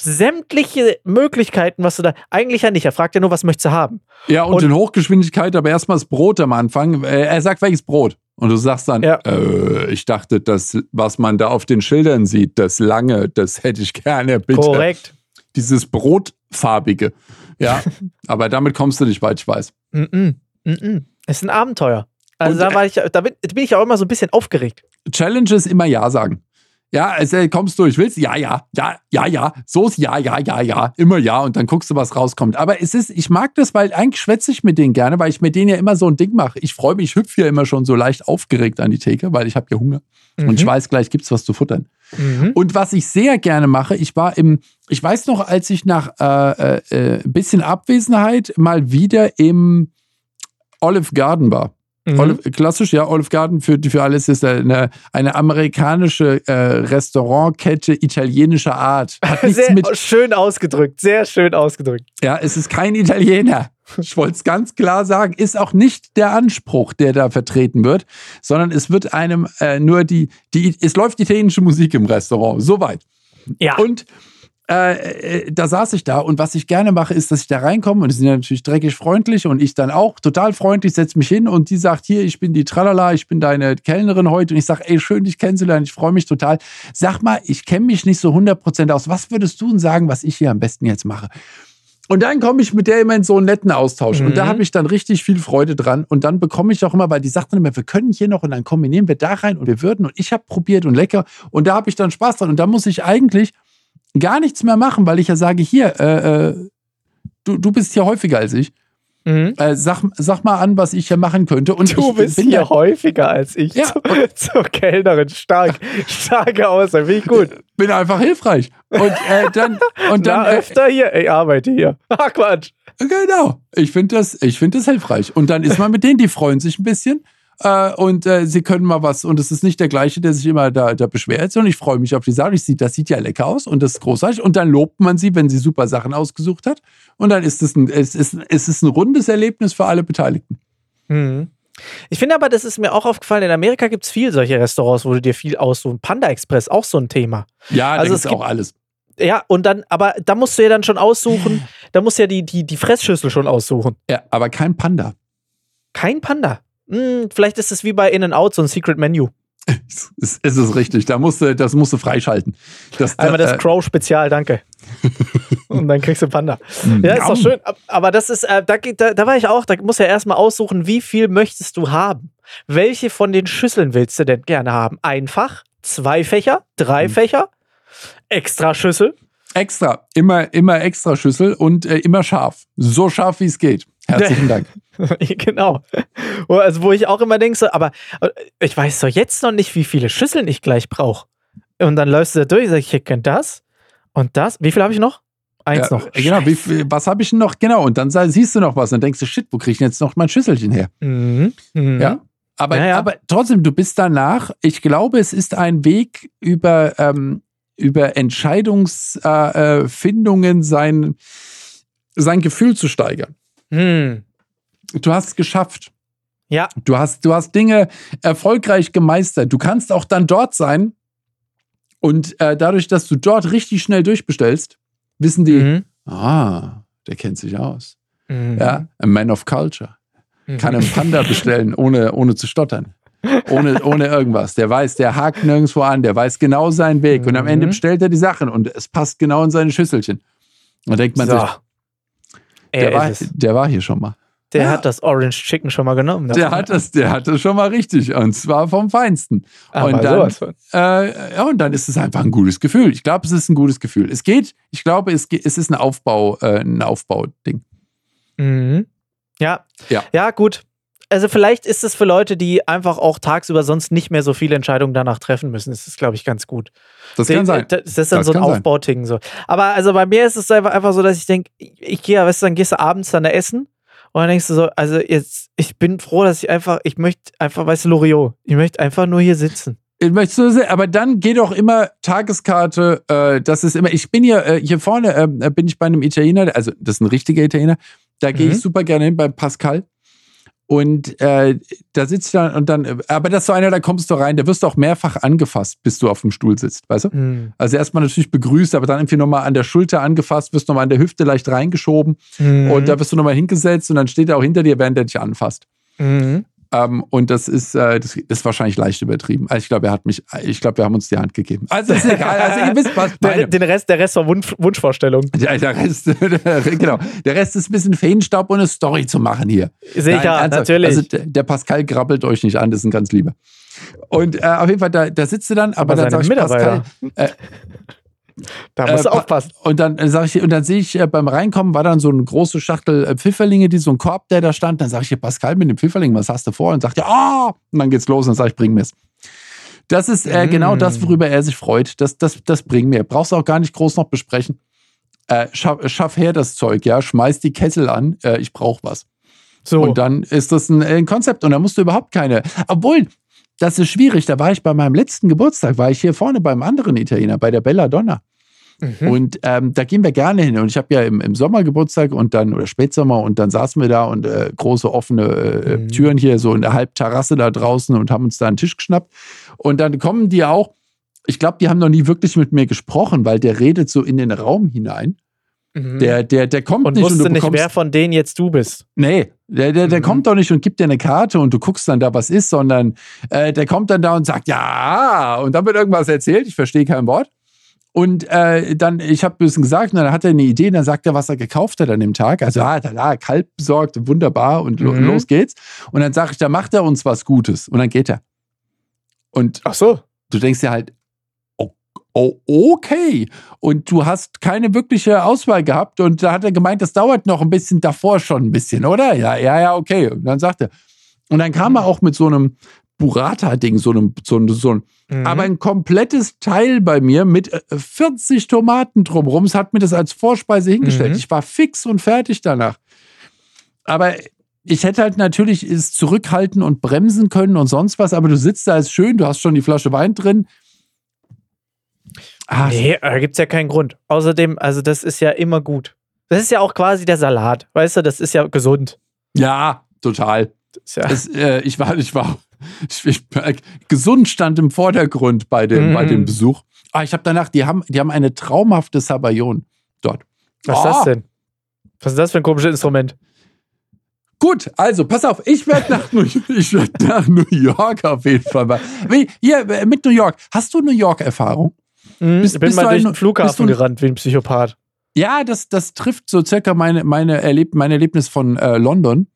sämtliche Möglichkeiten, was du da eigentlich ja nicht. Er fragt ja nur, was möchtest du haben? Ja, und, und in Hochgeschwindigkeit, aber erstmal das Brot am Anfang. Äh, er sagt, welches Brot? Und du sagst dann, ja. äh, ich dachte, das, was man da auf den Schildern sieht, das lange, das hätte ich gerne, bitte. Korrekt. Dieses Brotfarbige. Ja, aber damit kommst du nicht weit, ich weiß. Mm -mm, mm -mm. Es ist ein Abenteuer. Also und, da, war ich, da bin, bin ich auch immer so ein bisschen aufgeregt. Challenge ist immer Ja sagen. Ja, also kommst durch, willst? Ja, ja, ja, ja, ja. So ist ja, ja, ja, ja. Immer ja. Und dann guckst du, was rauskommt. Aber es ist, ich mag das, weil eigentlich schwätze ich mit denen gerne, weil ich mit denen ja immer so ein Ding mache. Ich freue mich, ich hüpfe ja immer schon so leicht aufgeregt an die Theke, weil ich habe ja Hunger. Mhm. Und ich mhm. weiß, gleich gibt's was zu futtern. Mhm. Und was ich sehr gerne mache, ich war im, ich weiß noch, als ich nach äh, äh, ein bisschen Abwesenheit mal wieder im Olive Garden war. Mhm. Olive, klassisch, ja, Olive Garden für, für alles ist eine, eine amerikanische äh, Restaurantkette italienischer Art. sehr schön ausgedrückt, sehr schön ausgedrückt. Ja, es ist kein Italiener. Ich wollte es ganz klar sagen, ist auch nicht der Anspruch, der da vertreten wird, sondern es wird einem äh, nur die, die, es läuft italienische Musik im Restaurant, soweit. Ja. Und äh, äh, da saß ich da und was ich gerne mache, ist, dass ich da reinkomme und die sind ja natürlich dreckig freundlich und ich dann auch total freundlich, setze mich hin und die sagt, hier, ich bin die Tralala, ich bin deine Kellnerin heute und ich sage, ey, schön, dich kennenzulernen, ich freue mich total. Sag mal, ich kenne mich nicht so 100% aus. Was würdest du denn sagen, was ich hier am besten jetzt mache? Und dann komme ich mit der immer in so einen netten Austausch. Mhm. Und da mhm. habe ich dann richtig viel Freude dran. Und dann bekomme ich auch immer, weil die sagt dann immer, wir können hier noch und dann kombinieren wir da rein und wir würden. Und ich habe probiert und lecker. Und da habe ich dann Spaß dran. Und da muss ich eigentlich gar nichts mehr machen, weil ich ja sage, hier, äh, äh, du, du bist hier häufiger als ich. Mhm. Äh, sag, sag mal an, was ich hier machen könnte. Und du ich, bist hier ja, häufiger als ich. Ja. Zur Kellnerin. Stark. Starke Aussage. Ich gut. Bin einfach hilfreich. Und äh, dann. Und dann Na, äh, öfter hier. Ich arbeite hier. Ach, Quatsch. Genau. Ich finde das, find das hilfreich. Und dann ist man mit denen, die freuen sich ein bisschen. Äh, und äh, sie können mal was. Und es ist nicht der gleiche, der sich immer da, da beschwert, sondern ich freue mich auf die Sache. Ich sieht, das sieht ja lecker aus und das ist großartig. Und dann lobt man sie, wenn sie super Sachen ausgesucht hat. Und dann ist es ein, es ist, es ist ein rundes Erlebnis für alle Beteiligten. Mhm. Ich finde aber, das ist mir auch aufgefallen, in Amerika gibt es viel solche Restaurants, wo du dir viel aussuchst. Panda Express, auch so ein Thema. Ja, also es ist auch alles. Ja, und dann, aber da musst du ja dann schon aussuchen, da musst du ja die, die, die Fressschüssel schon aussuchen. Ja, aber kein Panda. Kein Panda. Hm, vielleicht ist es wie bei In-N-Out so ein Secret Menu. Es ist, ist richtig, da musst du, das musst du freischalten. Das, Einmal das äh, Crow-Spezial, danke. und dann kriegst du Panda. Ja, ist doch schön. Aber das ist, äh, da, da, da war ich auch, da musst du ja erstmal aussuchen, wie viel möchtest du haben? Welche von den Schüsseln willst du denn gerne haben? Einfach, zwei Fächer, drei mhm. Fächer, extra Schüssel. Extra, immer, immer extra Schüssel und äh, immer scharf. So scharf, wie es geht. Herzlichen Dank. genau. Also, wo ich auch immer denke, so, aber äh, ich weiß doch jetzt noch nicht, wie viele Schüsseln ich gleich brauche. Und dann läufst du da durch, sag ich, ich kenne das und das. Wie viel habe ich noch? Eins ja, noch. Äh, genau, wie, was habe ich denn noch? Genau, und dann siehst du noch was und denkst du, shit, wo kriege ich denn jetzt noch mein Schüsselchen her? Mhm. Mhm. Ja. Aber, ja, ja. aber trotzdem, du bist danach, ich glaube, es ist ein Weg über, ähm, über Entscheidungsfindungen, äh, sein, sein Gefühl zu steigern. Mhm. Du hast es geschafft. Ja. Du hast, du hast Dinge erfolgreich gemeistert. Du kannst auch dann dort sein und äh, dadurch, dass du dort richtig schnell durchbestellst, wissen die, mhm. ah, der kennt sich aus. Mhm. Ja, a man of culture. Mhm. Kann einen Panda bestellen, ohne, ohne zu stottern. Ohne, ohne irgendwas. Der weiß, der hakt nirgendwo an, der weiß genau seinen Weg. Und am Ende mhm. bestellt er die Sachen und es passt genau in seine Schüsselchen. Und denkt man so. sich, der war, der war hier schon mal. Der ja. hat das Orange Chicken schon mal genommen. Der hat das, der hat das schon mal richtig und zwar vom Feinsten. Aber und dann, äh, ja, und dann ist es einfach ein gutes Gefühl. Ich glaube, es ist ein gutes Gefühl. Es geht. Ich glaube, es, es ist ein Aufbau, äh, ein Aufbauding. Mhm. Ja. ja. Ja, gut. Also vielleicht ist es für Leute, die einfach auch tagsüber sonst nicht mehr so viele Entscheidungen danach treffen müssen. Das ist, glaube ich, ganz gut. Das kann sein. Das ist dann das so ein Aufbauting. So. Aber also bei mir ist es einfach, einfach so, dass ich denke, ich gehe, weißt du, dann gehst du abends dann da essen und dann denkst du so, also jetzt, ich bin froh, dass ich einfach, ich möchte einfach, weißt du, Loriot, ich möchte einfach nur hier sitzen. Ich möchte so sehr, aber dann geht doch immer Tageskarte, äh, das ist immer, ich bin hier, äh, hier vorne äh, bin ich bei einem Italiener, also das ist ein richtiger Italiener, da gehe mhm. ich super gerne hin beim Pascal. Und äh, da sitzt du dann und dann, aber das ist so einer, da kommst du rein, da wirst du auch mehrfach angefasst, bis du auf dem Stuhl sitzt, weißt du? Mhm. Also erstmal natürlich begrüßt, aber dann irgendwie nochmal an der Schulter angefasst, wirst nochmal an der Hüfte leicht reingeschoben mhm. und da wirst du nochmal hingesetzt und dann steht er auch hinter dir, während er dich anfasst. Mhm. Ähm, und das ist, äh, das, ist wahrscheinlich leicht übertrieben. Also ich glaube, er hat mich, ich glaube, wir haben uns die Hand gegeben. Also ist egal. Also ihr wisst was. Der, den Rest, der Rest war Wunsch, Wunschvorstellung. Ja, der Rest, genau. Der Rest ist ein bisschen Feenstaub und eine Story zu machen hier. Sicher, Nein, natürlich. Also der Pascal grabbelt euch nicht an, das ist ein ganz lieber. Und äh, auf jeden Fall, da, da sitzt du dann, aber, aber dann sag ich Pascal, äh, da musst du äh, aufpassen. Und dann äh, sage ich, und dann sehe ich äh, beim Reinkommen war dann so eine große Schachtel äh, Pfifferlinge, die so ein Korb, der da stand. Dann sage ich, Pascal, mit dem Pfifferling, was hast du vor? Und sagt ja, ah, und dann geht's los und dann sage ich, bring mir's. Das ist äh, mm. genau das, mm. worüber er sich freut. Das, das, das bringt mir. Brauchst du auch gar nicht groß noch besprechen. Äh, schaff, schaff, her das Zeug, ja. Schmeiß die Kessel an. Äh, ich brauch was. So. Und dann ist das ein, ein Konzept und da musst du überhaupt keine. Obwohl, das ist schwierig. Da war ich bei meinem letzten Geburtstag, war ich hier vorne beim anderen Italiener, bei der Bella Donna. Mhm. Und ähm, da gehen wir gerne hin. Und ich habe ja im, im Sommer Geburtstag und dann, oder Spätsommer, und dann saßen wir da und äh, große offene äh, mhm. Türen hier so in der Halbterrasse da draußen und haben uns da einen Tisch geschnappt. Und dann kommen die auch, ich glaube, die haben noch nie wirklich mit mir gesprochen, weil der redet so in den Raum hinein. Mhm. Der, der, der kommt und nicht wusste und du nicht, wer von denen jetzt du bist. Nee, der, der, der mhm. kommt doch nicht und gibt dir eine Karte und du guckst dann da, was ist, sondern äh, der kommt dann da und sagt, ja, und dann wird irgendwas erzählt, ich verstehe kein Wort. Und äh, dann, ich habe ein bisschen gesagt, und dann hat er eine Idee, dann sagt er, was er gekauft hat an dem Tag. Also, ah, da, da, Kalb besorgt, wunderbar, und mhm. los geht's. Und dann sage ich, da macht er uns was Gutes. Und dann geht er. Und Ach so. du denkst dir halt, oh, okay. Und du hast keine wirkliche Auswahl gehabt. Und da hat er gemeint, das dauert noch ein bisschen davor schon ein bisschen, oder? Ja, ja, ja, okay. Und dann sagt er. Und dann kam er auch mit so einem Burrata-Ding, so einem, so, einem, so ein, mhm. aber ein komplettes Teil bei mir mit 40 äh, Tomaten drumherum. Es hat mir das als Vorspeise hingestellt. Mhm. Ich war fix und fertig danach. Aber ich hätte halt natürlich es zurückhalten und bremsen können und sonst was, aber du sitzt da, ist schön, du hast schon die Flasche Wein drin. Ah, nee, da gibt es ja keinen Grund. Außerdem, also das ist ja immer gut. Das ist ja auch quasi der Salat, weißt du, das ist ja gesund. Ja, total. Ja das, äh, ich war, ich war, ich, ich, äh, gesund stand im Vordergrund bei dem, mm. bei dem mhm. Besuch. Ah, ich habe danach, die haben, die haben eine traumhafte Sabayon dort. Was oh. ist das ah. denn? Was ist das für ein komisches Instrument? Gut, also pass auf, ich werde nach, New, werd nach New York auf jeden Fall mal. Hier, äh, mit New York. Hast du New York-Erfahrung? Mhm, ich bin mal durch den Flughafen gerannt wie ein Psychopath. Ja, das, das trifft so circa meine, meine, Erleb mein Erlebnis von äh, London.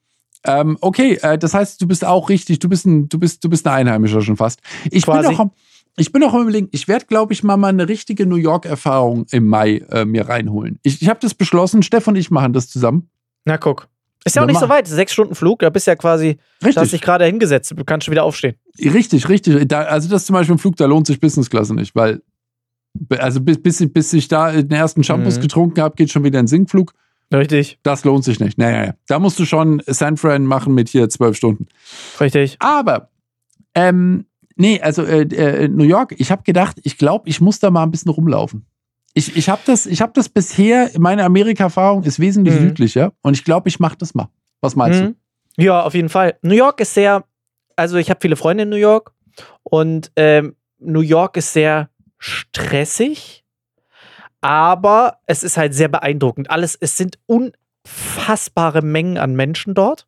Ähm, okay, äh, das heißt, du bist auch richtig, du bist ein, du bist, du bist ein Einheimischer schon fast. Ich Quasi. bin auch am, ich bin auch am überlegen, ich werde, glaube ich, mal, mal eine richtige New York-Erfahrung im Mai äh, mir reinholen. Ich, ich habe das beschlossen, Stefan und ich machen das zusammen. Na guck. Ist ja auch nicht so weit, sechs Stunden Flug, da bist du ja quasi, richtig. du hast dich gerade hingesetzt, du kannst schon wieder aufstehen. Richtig, richtig. Da, also das zum Beispiel im Flug, da lohnt sich Business-Klasse nicht, weil also bis, bis, bis ich da den ersten Shampoos mhm. getrunken habe, geht schon wieder ein Sinkflug. Richtig. Das lohnt sich nicht. Naja, da musst du schon San Fran machen mit hier zwölf Stunden. Richtig. Aber, ähm, nee, also äh, äh, New York, ich habe gedacht, ich glaube, ich muss da mal ein bisschen rumlaufen. Ich, ich habe das, hab das bisher, meine Amerika-Erfahrung ist wesentlich mhm. südlicher und ich glaube, ich mache das mal. Was meinst mhm. du? Ja, auf jeden Fall. New York ist sehr, also ich habe viele Freunde in New York und ähm, New York ist sehr stressig, aber es ist halt sehr beeindruckend. Alles, es sind unfassbare Mengen an Menschen dort.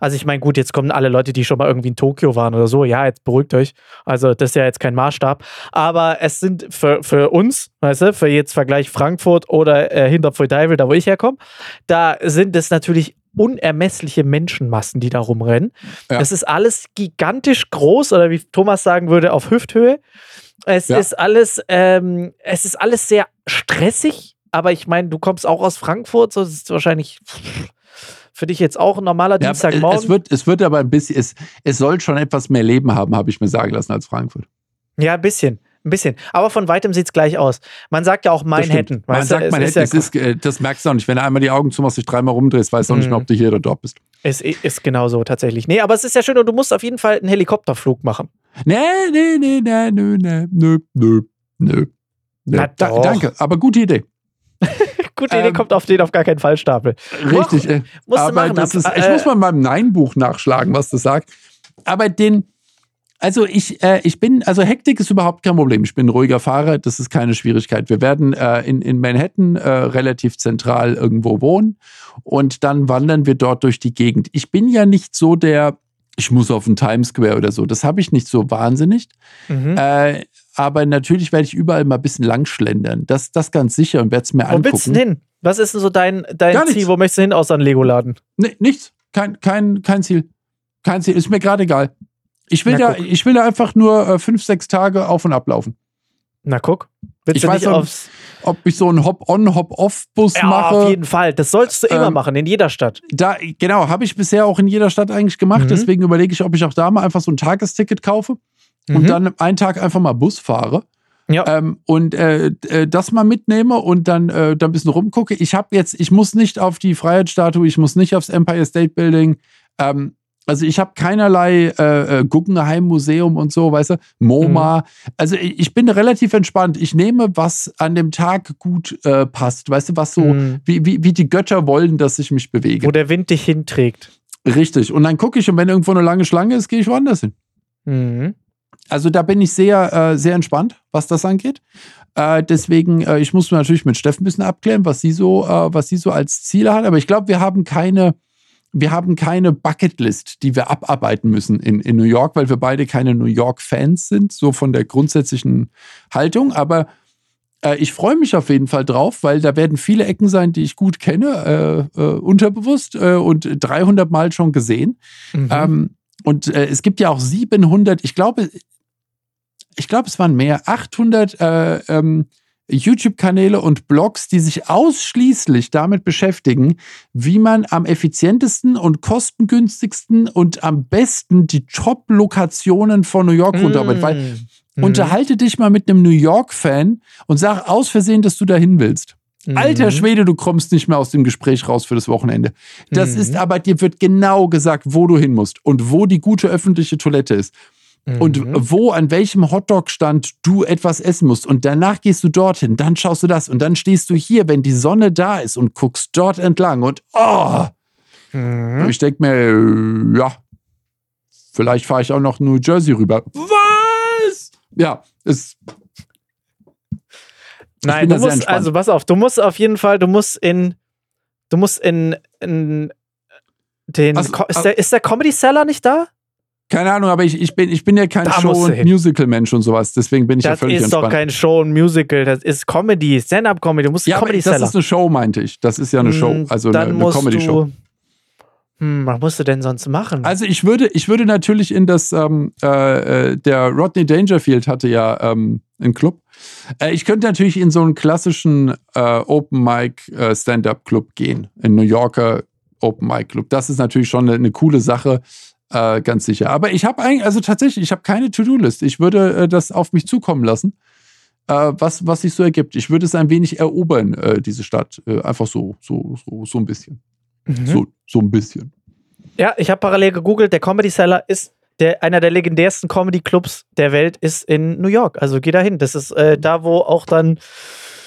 Also ich meine, gut, jetzt kommen alle Leute, die schon mal irgendwie in Tokio waren oder so. Ja, jetzt beruhigt euch. Also das ist ja jetzt kein Maßstab. Aber es sind für, für uns, weißt du, für jetzt Vergleich Frankfurt oder äh, Hinterpfeil, da wo ich herkomme, da sind es natürlich unermessliche Menschenmassen, die da rumrennen. Ja. Es ist alles gigantisch groß oder wie Thomas sagen würde, auf Hüfthöhe. Es ja. ist alles, ähm, es ist alles sehr stressig, aber ich meine, du kommst auch aus Frankfurt, so ist wahrscheinlich für dich jetzt auch ein normaler ja, Dienstagmorgen. Es wird, es wird aber ein bisschen, es, es soll schon etwas mehr Leben haben, habe ich mir sagen lassen, als Frankfurt. Ja, ein bisschen. Ein bisschen. Aber von weitem sieht es gleich aus. Man sagt ja auch Manhattan. Man sagt Manhattan, es ist, äh, das merkst du auch nicht. Wenn du einmal die Augen zumachst, dich dreimal rumdrehst, weißt du auch nicht mehr, ob du hier oder dort bist. Es ist genau so, tatsächlich. Nee, aber es ist ja schön und du musst auf jeden Fall einen Helikopterflug machen. Nee, nee, nee, nee, nee, nee, nö, nö, nö. Na, da, danke, aber gute Idee. gute Idee ähm, kommt auf den auf gar keinen Fall Stapel. Richtig. Äh, aber machen, das ist, ich muss mal in meinem Nein-Buch nachschlagen, was das sagt. Aber den, also ich, äh, ich bin, also Hektik ist überhaupt kein Problem. Ich bin ein ruhiger Fahrer, das ist keine Schwierigkeit. Wir werden äh, in, in Manhattan äh, relativ zentral irgendwo wohnen und dann wandern wir dort durch die Gegend. Ich bin ja nicht so der ich muss auf den Times Square oder so. Das habe ich nicht so wahnsinnig. Mhm. Äh, aber natürlich werde ich überall mal ein bisschen langschlendern. Das, das ganz sicher und werde es mir angucken. Wo willst du hin? Was ist denn so dein, dein Ziel? Nichts. Wo möchtest du hin außer ein Lego-Laden? Nee, nichts. Kein, kein, kein Ziel. Kein Ziel. Ist mir gerade egal. Ich will, da, ich will da einfach nur äh, fünf, sechs Tage auf und ablaufen. Na guck. Willst ich weiß nicht aufs ob ich so einen Hop-on, Hop-off-Bus ja, mache. Auf jeden Fall. Das solltest du immer ähm, machen, in jeder Stadt. Da, genau, habe ich bisher auch in jeder Stadt eigentlich gemacht. Mhm. Deswegen überlege ich, ob ich auch da mal einfach so ein Tagesticket kaufe mhm. und dann einen Tag einfach mal Bus fahre. Ja. Ähm, und äh, äh, das mal mitnehme und dann, äh, dann ein bisschen rumgucke. Ich habe jetzt, ich muss nicht auf die Freiheitsstatue, ich muss nicht aufs Empire State Building. Ähm, also ich habe keinerlei äh, äh, Guggenheim Museum und so, weißt du, MoMA. Mhm. Also ich, ich, bin relativ entspannt. Ich nehme, was an dem Tag gut äh, passt, weißt du, was so, mhm. wie, wie, wie die Götter wollen, dass ich mich bewege. Wo der Wind dich hinträgt. Richtig. Und dann gucke ich und wenn irgendwo eine lange Schlange ist, gehe ich woanders hin. Mhm. Also da bin ich sehr, äh, sehr entspannt, was das angeht. Äh, deswegen, äh, ich muss natürlich mit Steffen ein bisschen abklären, was sie so, äh, was sie so als Ziele hat. Aber ich glaube, wir haben keine, wir haben keine Bucketlist, die wir abarbeiten müssen in, in New York, weil wir beide keine New York-Fans sind, so von der grundsätzlichen Haltung. Aber äh, ich freue mich auf jeden Fall drauf, weil da werden viele Ecken sein, die ich gut kenne, äh, äh, unterbewusst äh, und 300 Mal schon gesehen. Mhm. Ähm, und äh, es gibt ja auch 700, ich glaube, ich glaube, es waren mehr, 800 äh, ähm, YouTube-Kanäle und Blogs, die sich ausschließlich damit beschäftigen, wie man am effizientesten und kostengünstigsten und am besten die Top-Lokationen von New York mm. runterarbeitet. Weil mm. unterhalte dich mal mit einem New York-Fan und sag aus Versehen, dass du dahin willst. Mhm. Alter Schwede, du kommst nicht mehr aus dem Gespräch raus für das Wochenende. Das mhm. ist aber, dir wird genau gesagt, wo du hin musst und wo die gute öffentliche Toilette ist. Mhm. Und wo, an welchem Hotdog-Stand du etwas essen musst. Und danach gehst du dorthin, dann schaust du das und dann stehst du hier, wenn die Sonne da ist und guckst dort entlang und oh! Mhm. Ich denke mir, ja, vielleicht fahre ich auch noch New Jersey rüber. Was? Ja, es Nein, du musst, also pass auf, du musst auf jeden Fall, du musst in, du musst in, in den, also, ist, der, ist der Comedy Seller nicht da? Keine Ahnung, aber ich, ich, bin, ich bin ja kein Show- und Musical-Mensch und sowas, deswegen bin ich das ja völlig entspannt. Das ist doch kein Show- und Musical, das ist Comedy, Stand-Up-Comedy, du musst ja, Comedy Seller. das ist eine Show, meinte ich. Das ist ja eine hm, Show, also eine, eine Comedy-Show. Hm, was musst du denn sonst machen? Also ich würde, ich würde natürlich in das, ähm, äh, äh der Rodney Dangerfield hatte ja ähm, einen Club. Äh, ich könnte natürlich in so einen klassischen äh, Open Mic äh, Stand-Up Club gehen, in New Yorker Open Mic Club. Das ist natürlich schon eine, eine coole Sache, äh, ganz sicher. Aber ich habe eigentlich, also tatsächlich, ich habe keine To-Do-List. Ich würde äh, das auf mich zukommen lassen, äh, was, was sich so ergibt. Ich würde es ein wenig erobern, diese Stadt. einfach so, so, so, so ein bisschen. Mhm. So, so ein bisschen. Ja, ich habe parallel gegoogelt. Der Comedy Seller ist der, einer der legendärsten Comedy-Clubs der Welt ist in New York. Also geh da hin. Das ist äh, da, wo auch dann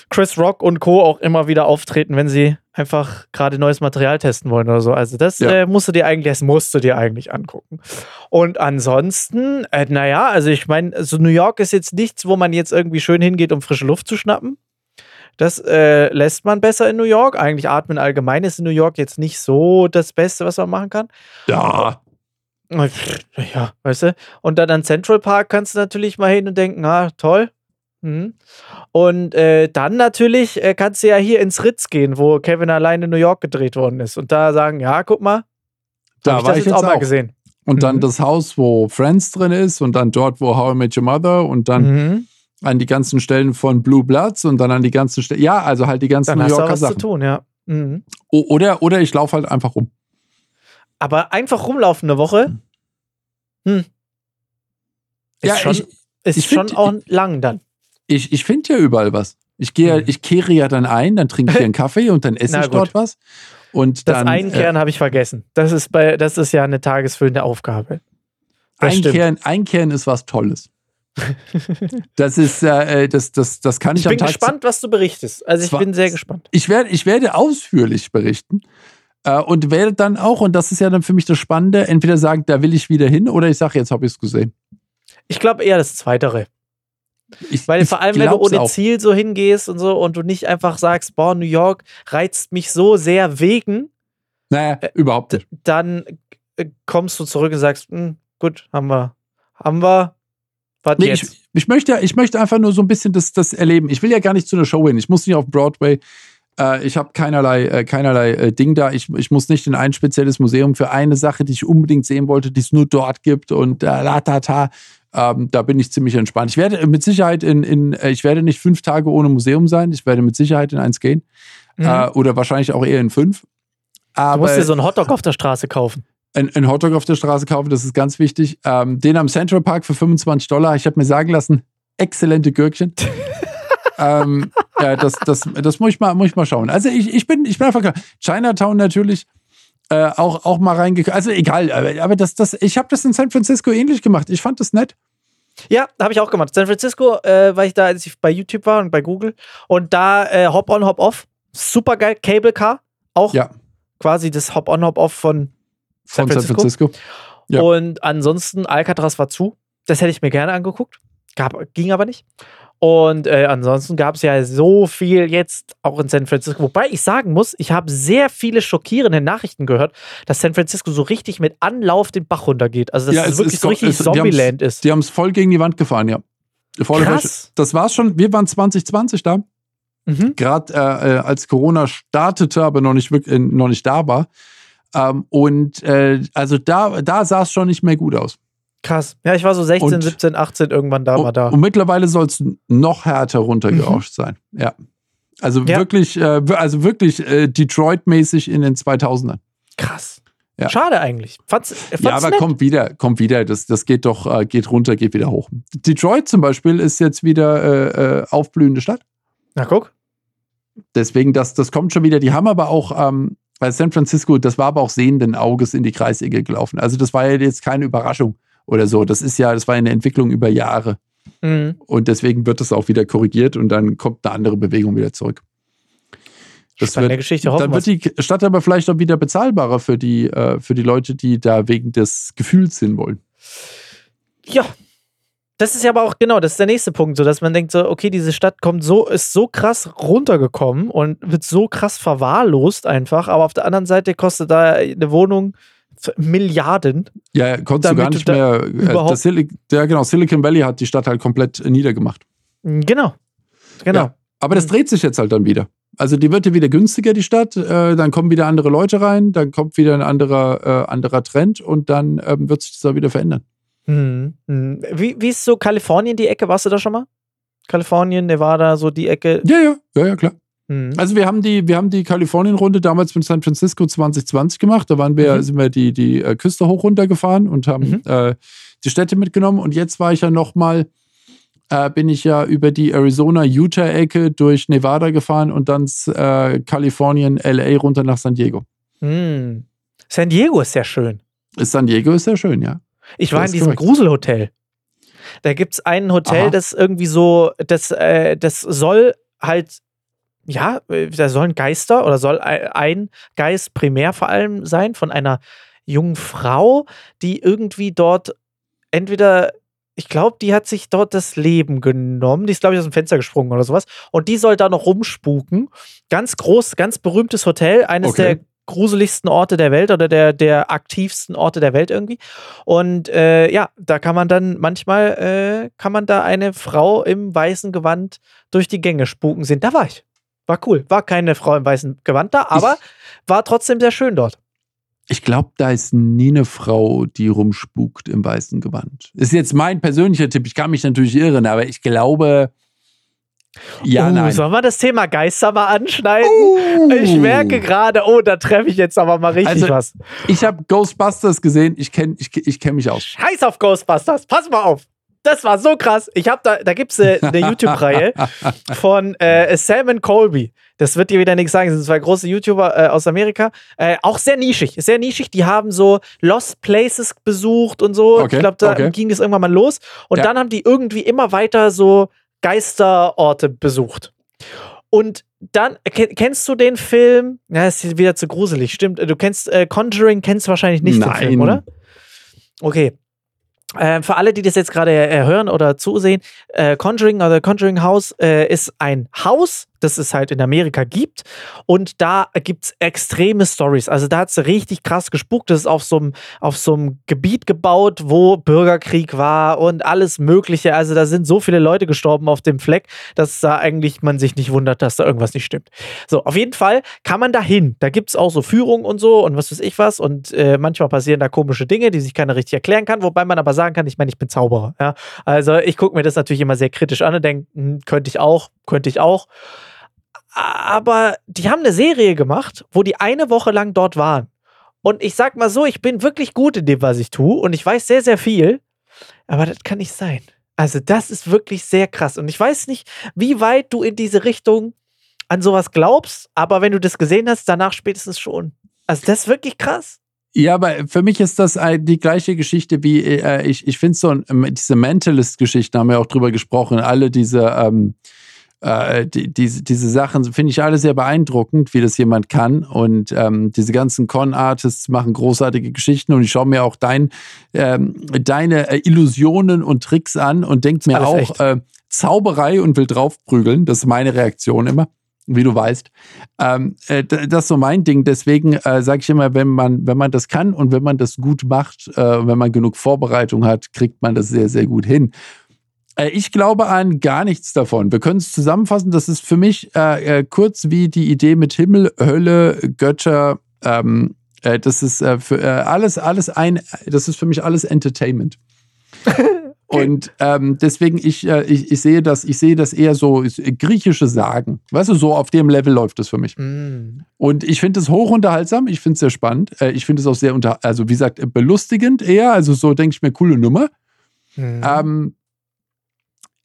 Chris Rock und Co. auch immer wieder auftreten, wenn sie einfach gerade neues Material testen wollen oder so. Also das ja. äh, musst du dir eigentlich, das musst du dir eigentlich angucken. Und ansonsten, äh, naja, also ich meine, also New York ist jetzt nichts, wo man jetzt irgendwie schön hingeht, um frische Luft zu schnappen. Das äh, lässt man besser in New York. Eigentlich atmen allgemein ist in New York jetzt nicht so das Beste, was man machen kann. Ja. Ja, weißt du? Und dann an Central Park kannst du natürlich mal hin und denken, ah, toll. Mhm. Und äh, dann natürlich äh, kannst du ja hier ins Ritz gehen, wo Kevin allein in New York gedreht worden ist. Und da sagen, ja, guck mal, da habe ich das ich jetzt auch mal gesehen. Und dann mhm. das Haus, wo Friends drin ist und dann dort, wo How I Met Your Mother und dann mhm. an die ganzen Stellen von Blue Bloods und dann an die ganzen Stellen. Ja, also halt die ganzen dann New Yorker hast du was Sachen. zu tun, ja. Mhm. Oder, oder ich laufe halt einfach rum. Aber einfach rumlaufen eine Woche, hm. Ist ja, schon, ich, ist ich schon auch lang dann. Ich, ich finde ja überall was. Ich gehe, hm. ich kehre ja dann ein, dann trinke ich einen Kaffee und dann esse ich dort was. Und das dann, Einkehren äh, habe ich vergessen. Das ist bei, das ist ja eine tagesfüllende Aufgabe. einkehren, einkehren ist was Tolles. das ist, äh, äh, das, das, das kann ich, ich bin gespannt, was du berichtest. Also ich bin sehr gespannt. Ich werde, ich werde ausführlich berichten. Äh, und werde dann auch, und das ist ja dann für mich das Spannende, entweder sagen, da will ich wieder hin oder ich sage, jetzt habe ich es gesehen. Ich glaube eher das Zweitere. Ich, Weil vor allem, wenn du ohne auch. Ziel so hingehst und so und du nicht einfach sagst, boah, New York reizt mich so sehr wegen. Naja, äh, überhaupt nicht. Dann äh, kommst du zurück und sagst, hm, gut, haben wir, haben wir, was nee, jetzt? Ich, ich, möchte, ich möchte einfach nur so ein bisschen das, das erleben. Ich will ja gar nicht zu einer Show hin. Ich muss nicht auf Broadway. Äh, ich habe keinerlei, äh, keinerlei äh, Ding da. Ich, ich muss nicht in ein spezielles Museum für eine Sache, die ich unbedingt sehen wollte, die es nur dort gibt und äh, la ta ta. Ähm, da bin ich ziemlich entspannt. Ich werde mit Sicherheit in, in äh, ich werde nicht fünf Tage ohne Museum sein. Ich werde mit Sicherheit in eins gehen. Mhm. Äh, oder wahrscheinlich auch eher in fünf. Aber, du musst dir so einen Hotdog auf der Straße kaufen. Ein, ein Hotdog auf der Straße kaufen, das ist ganz wichtig. Ähm, den am Central Park für 25 Dollar. Ich habe mir sagen lassen, exzellente Gürkchen. ähm, ja, das, das, das muss, ich mal, muss ich mal schauen. Also ich, ich, bin, ich bin einfach klar. Chinatown natürlich äh, auch, auch mal reingekommen. Also egal, aber, aber das, das, ich habe das in San Francisco ähnlich gemacht. Ich fand das nett. Ja, habe ich auch gemacht. San Francisco, äh, war ich da, als ich bei YouTube war und bei Google. Und da äh, Hop-on, Hop-off. Super geil. Cable Car. Auch ja. quasi das Hop-on, Hop-off von San Francisco. San Francisco. Ja. Und ansonsten, Alcatraz war zu. Das hätte ich mir gerne angeguckt. Gab, ging aber nicht. Und äh, ansonsten gab es ja so viel jetzt auch in San Francisco. Wobei ich sagen muss, ich habe sehr viele schockierende Nachrichten gehört, dass San Francisco so richtig mit Anlauf den Bach runtergeht. Also, dass ja, es, es wirklich ist, so richtig Zombieland ist. Die haben es voll gegen die Wand gefahren, ja. Krass. Das war's schon. Wir waren 2020 da. Mhm. Gerade äh, äh, als Corona startete, aber noch nicht, wirklich, äh, noch nicht da war. Ähm, und äh, also da, da sah es schon nicht mehr gut aus. Krass. Ja, ich war so 16, und, 17, 18 irgendwann da, war da. Und mittlerweile soll es noch härter runtergerauscht mhm. sein. Ja. Also ja. wirklich, äh, also wirklich äh, Detroit-mäßig in den 2000ern. Krass. Ja. Schade eigentlich. Fand's, fand's ja, aber nett. kommt wieder, kommt wieder. Das, das geht doch, äh, geht runter, geht wieder hoch. Detroit zum Beispiel ist jetzt wieder äh, äh, aufblühende Stadt. Na guck. deswegen, das, das kommt schon wieder. Die haben aber auch ähm, bei San Francisco, das war aber auch sehenden Auges in die Kreissäge gelaufen. Also das war ja jetzt keine Überraschung oder so. Das ist ja, das war eine Entwicklung über Jahre. Mhm. Und deswegen wird das auch wieder korrigiert und dann kommt eine andere Bewegung wieder zurück. Das wird, Geschichte, dann wird die Stadt aber vielleicht auch wieder bezahlbarer für die, äh, für die Leute, die da wegen des Gefühls hin wollen. Ja, das ist ja aber auch genau, das ist der nächste Punkt, so dass man denkt so, okay, diese Stadt kommt so ist so krass runtergekommen und wird so krass verwahrlost einfach, aber auf der anderen Seite kostet da eine Wohnung Milliarden. Ja, konntest du gar nicht mehr. Äh, Sil ja, genau, Silicon Valley hat die Stadt halt komplett niedergemacht. Genau. Genau. Ja, aber das dreht sich jetzt halt dann wieder. Also die wird ja wieder günstiger, die Stadt, äh, dann kommen wieder andere Leute rein, dann kommt wieder ein anderer, äh, anderer Trend und dann ähm, wird sich das auch wieder verändern. Hm, hm. Wie, wie ist so Kalifornien die Ecke? Warst du da schon mal? Kalifornien, Nevada, so die Ecke? Ja, ja, ja, ja, klar. Mhm. Also wir haben die, wir haben die Kalifornien-Runde damals mit San Francisco 2020 gemacht. Da waren wir, mhm. sind wir die, die äh, Küste hoch runtergefahren und haben mhm. äh, die Städte mitgenommen. Und jetzt war ich ja nochmal, äh, bin ich ja über die Arizona-Utah-Ecke durch Nevada gefahren und dann äh, Kalifornien, LA runter nach San Diego. Mhm. San Diego ist sehr schön. San Diego ist sehr schön, ja. Ich war in diesem korrekt. Gruselhotel. Da gibt es ein Hotel, Aha. das irgendwie so, das, äh, das soll halt, ja, äh, da sollen Geister oder soll ein Geist primär vor allem sein von einer jungen Frau, die irgendwie dort entweder ich glaube, die hat sich dort das Leben genommen. Die ist, glaube ich, aus dem Fenster gesprungen oder sowas. Und die soll da noch rumspuken. Ganz groß, ganz berühmtes Hotel. Eines okay. der gruseligsten Orte der Welt oder der, der aktivsten Orte der Welt irgendwie. Und äh, ja, da kann man dann manchmal, äh, kann man da eine Frau im weißen Gewand durch die Gänge spuken sehen. Da war ich. War cool. War keine Frau im weißen Gewand da, aber ich, war trotzdem sehr schön dort. Ich glaube, da ist nie eine Frau, die rumspukt im weißen Gewand. Ist jetzt mein persönlicher Tipp. Ich kann mich natürlich irren, aber ich glaube, ja, uh, nein. Sollen wir das Thema Geister mal anschneiden? Uh. Ich merke gerade, oh, da treffe ich jetzt aber mal richtig also, was. Ich habe Ghostbusters gesehen, ich kenne ich, ich kenn mich aus. Scheiß auf Ghostbusters, pass mal auf. Das war so krass. Ich habe da, da gibt es eine, eine YouTube-Reihe von äh, Salmon Colby. Das wird dir wieder nichts sagen. Das sind zwei große YouTuber äh, aus Amerika. Äh, auch sehr nischig. Sehr nischig. Die haben so Lost Places besucht und so. Okay, ich glaube, da okay. ging es irgendwann mal los. Und ja. dann haben die irgendwie immer weiter so Geisterorte besucht. Und dann, kennst du den Film? Ja, ist wieder zu gruselig, stimmt. Du kennst äh, Conjuring, kennst du wahrscheinlich nicht Nein. den Film, oder? Okay. Äh, für alle, die das jetzt gerade äh, hören oder zusehen, äh, Conjuring oder Conjuring House äh, ist ein Haus, das es halt in Amerika gibt. Und da gibt es extreme Stories. Also da hat es richtig krass gespuckt. Das ist auf so einem Gebiet gebaut, wo Bürgerkrieg war und alles Mögliche. Also da sind so viele Leute gestorben auf dem Fleck, dass da eigentlich man sich nicht wundert, dass da irgendwas nicht stimmt. So, auf jeden Fall kann man da hin. Da gibt es auch so Führungen und so und was weiß ich was. Und äh, manchmal passieren da komische Dinge, die sich keiner richtig erklären kann. Wobei man aber sagen kann, ich meine, ich bin Zauberer. Ja? Also ich gucke mir das natürlich immer sehr kritisch an und denke, hm, könnte ich auch, könnte ich auch aber die haben eine Serie gemacht, wo die eine Woche lang dort waren. Und ich sag mal so, ich bin wirklich gut in dem, was ich tue und ich weiß sehr, sehr viel. Aber das kann nicht sein. Also, das ist wirklich sehr krass. Und ich weiß nicht, wie weit du in diese Richtung an sowas glaubst, aber wenn du das gesehen hast, danach spätestens schon. Also, das ist wirklich krass. Ja, aber für mich ist das die gleiche Geschichte wie, äh, ich, ich finde so, diese Mentalist-Geschichten haben wir auch drüber gesprochen, alle diese, ähm, äh, die, diese, diese Sachen finde ich alle sehr beeindruckend, wie das jemand kann. Und ähm, diese ganzen Con-Artists machen großartige Geschichten und ich schaue mir auch dein, ähm, deine äh, Illusionen und Tricks an und denke mir auch äh, Zauberei und will draufprügeln. Das ist meine Reaktion immer wie du weißt. Ähm, äh, das ist so mein Ding. Deswegen äh, sage ich immer, wenn man, wenn man das kann und wenn man das gut macht, äh, wenn man genug Vorbereitung hat, kriegt man das sehr, sehr gut hin. Äh, ich glaube an gar nichts davon. Wir können es zusammenfassen. Das ist für mich äh, äh, kurz wie die Idee mit Himmel, Hölle, Götter. Ähm, äh, das ist äh, für äh, alles, alles ein. Das ist für mich alles Entertainment. Und ähm, deswegen, ich, ich, ich, sehe das, ich sehe das eher so griechische Sagen. Weißt du, so auf dem Level läuft das für mich. Mm. Und ich finde es hochunterhaltsam, ich finde es sehr spannend. ich finde es auch sehr unter, also wie gesagt, belustigend eher. Also so denke ich mir, coole Nummer. Mm. Ähm,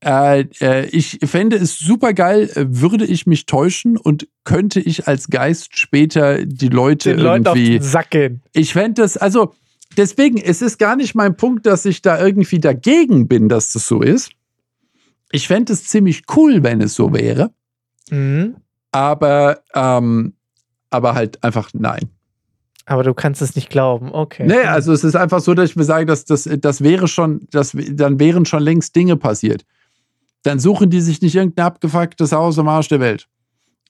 Äh, äh, ich fände es super geil, würde ich mich täuschen und könnte ich als Geist später die Leute Den irgendwie. Auf den Sack gehen. Ich fände das, also deswegen, es ist gar nicht mein Punkt, dass ich da irgendwie dagegen bin, dass das so ist. Ich fände es ziemlich cool, wenn es so wäre. Mhm. Aber, ähm, aber halt einfach nein. Aber du kannst es nicht glauben, okay. Nee, also es ist einfach so, dass ich mir sage, dass das, das wäre schon, das, dann wären schon längst Dinge passiert. Dann suchen die sich nicht irgendein abgefucktes Haus am Arsch der Welt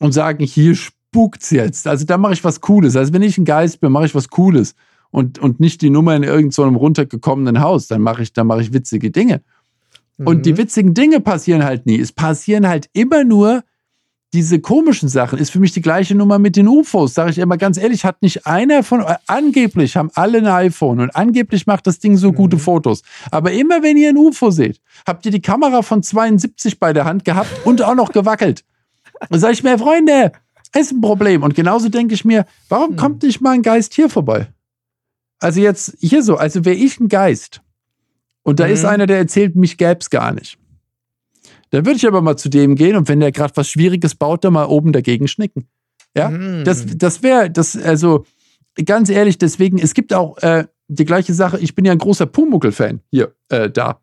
und sagen, hier spukt's jetzt. Also da mache ich was Cooles. Also wenn ich ein Geist bin, mache ich was Cooles und, und nicht die Nummer in irgendeinem so runtergekommenen Haus. Dann mache ich, dann mache ich witzige Dinge. Mhm. Und die witzigen Dinge passieren halt nie. Es passieren halt immer nur diese komischen Sachen ist für mich die gleiche Nummer mit den UFOs. Sage ich immer ganz ehrlich, hat nicht einer von euch, angeblich haben alle ein iPhone und angeblich macht das Ding so mhm. gute Fotos. Aber immer wenn ihr ein UFO seht, habt ihr die Kamera von 72 bei der Hand gehabt und auch noch gewackelt. Da sage ich mir, Freunde, ist ein Problem. Und genauso denke ich mir, warum mhm. kommt nicht mal ein Geist hier vorbei? Also jetzt hier so, also wäre ich ein Geist und da mhm. ist einer, der erzählt, mich gäbe es gar nicht. Dann würde ich aber mal zu dem gehen und wenn der gerade was Schwieriges baut, dann mal oben dagegen schnicken. Ja, mhm. das, das wäre, das, also ganz ehrlich, deswegen, es gibt auch äh, die gleiche Sache. Ich bin ja ein großer Pumuckel-Fan hier, äh, da.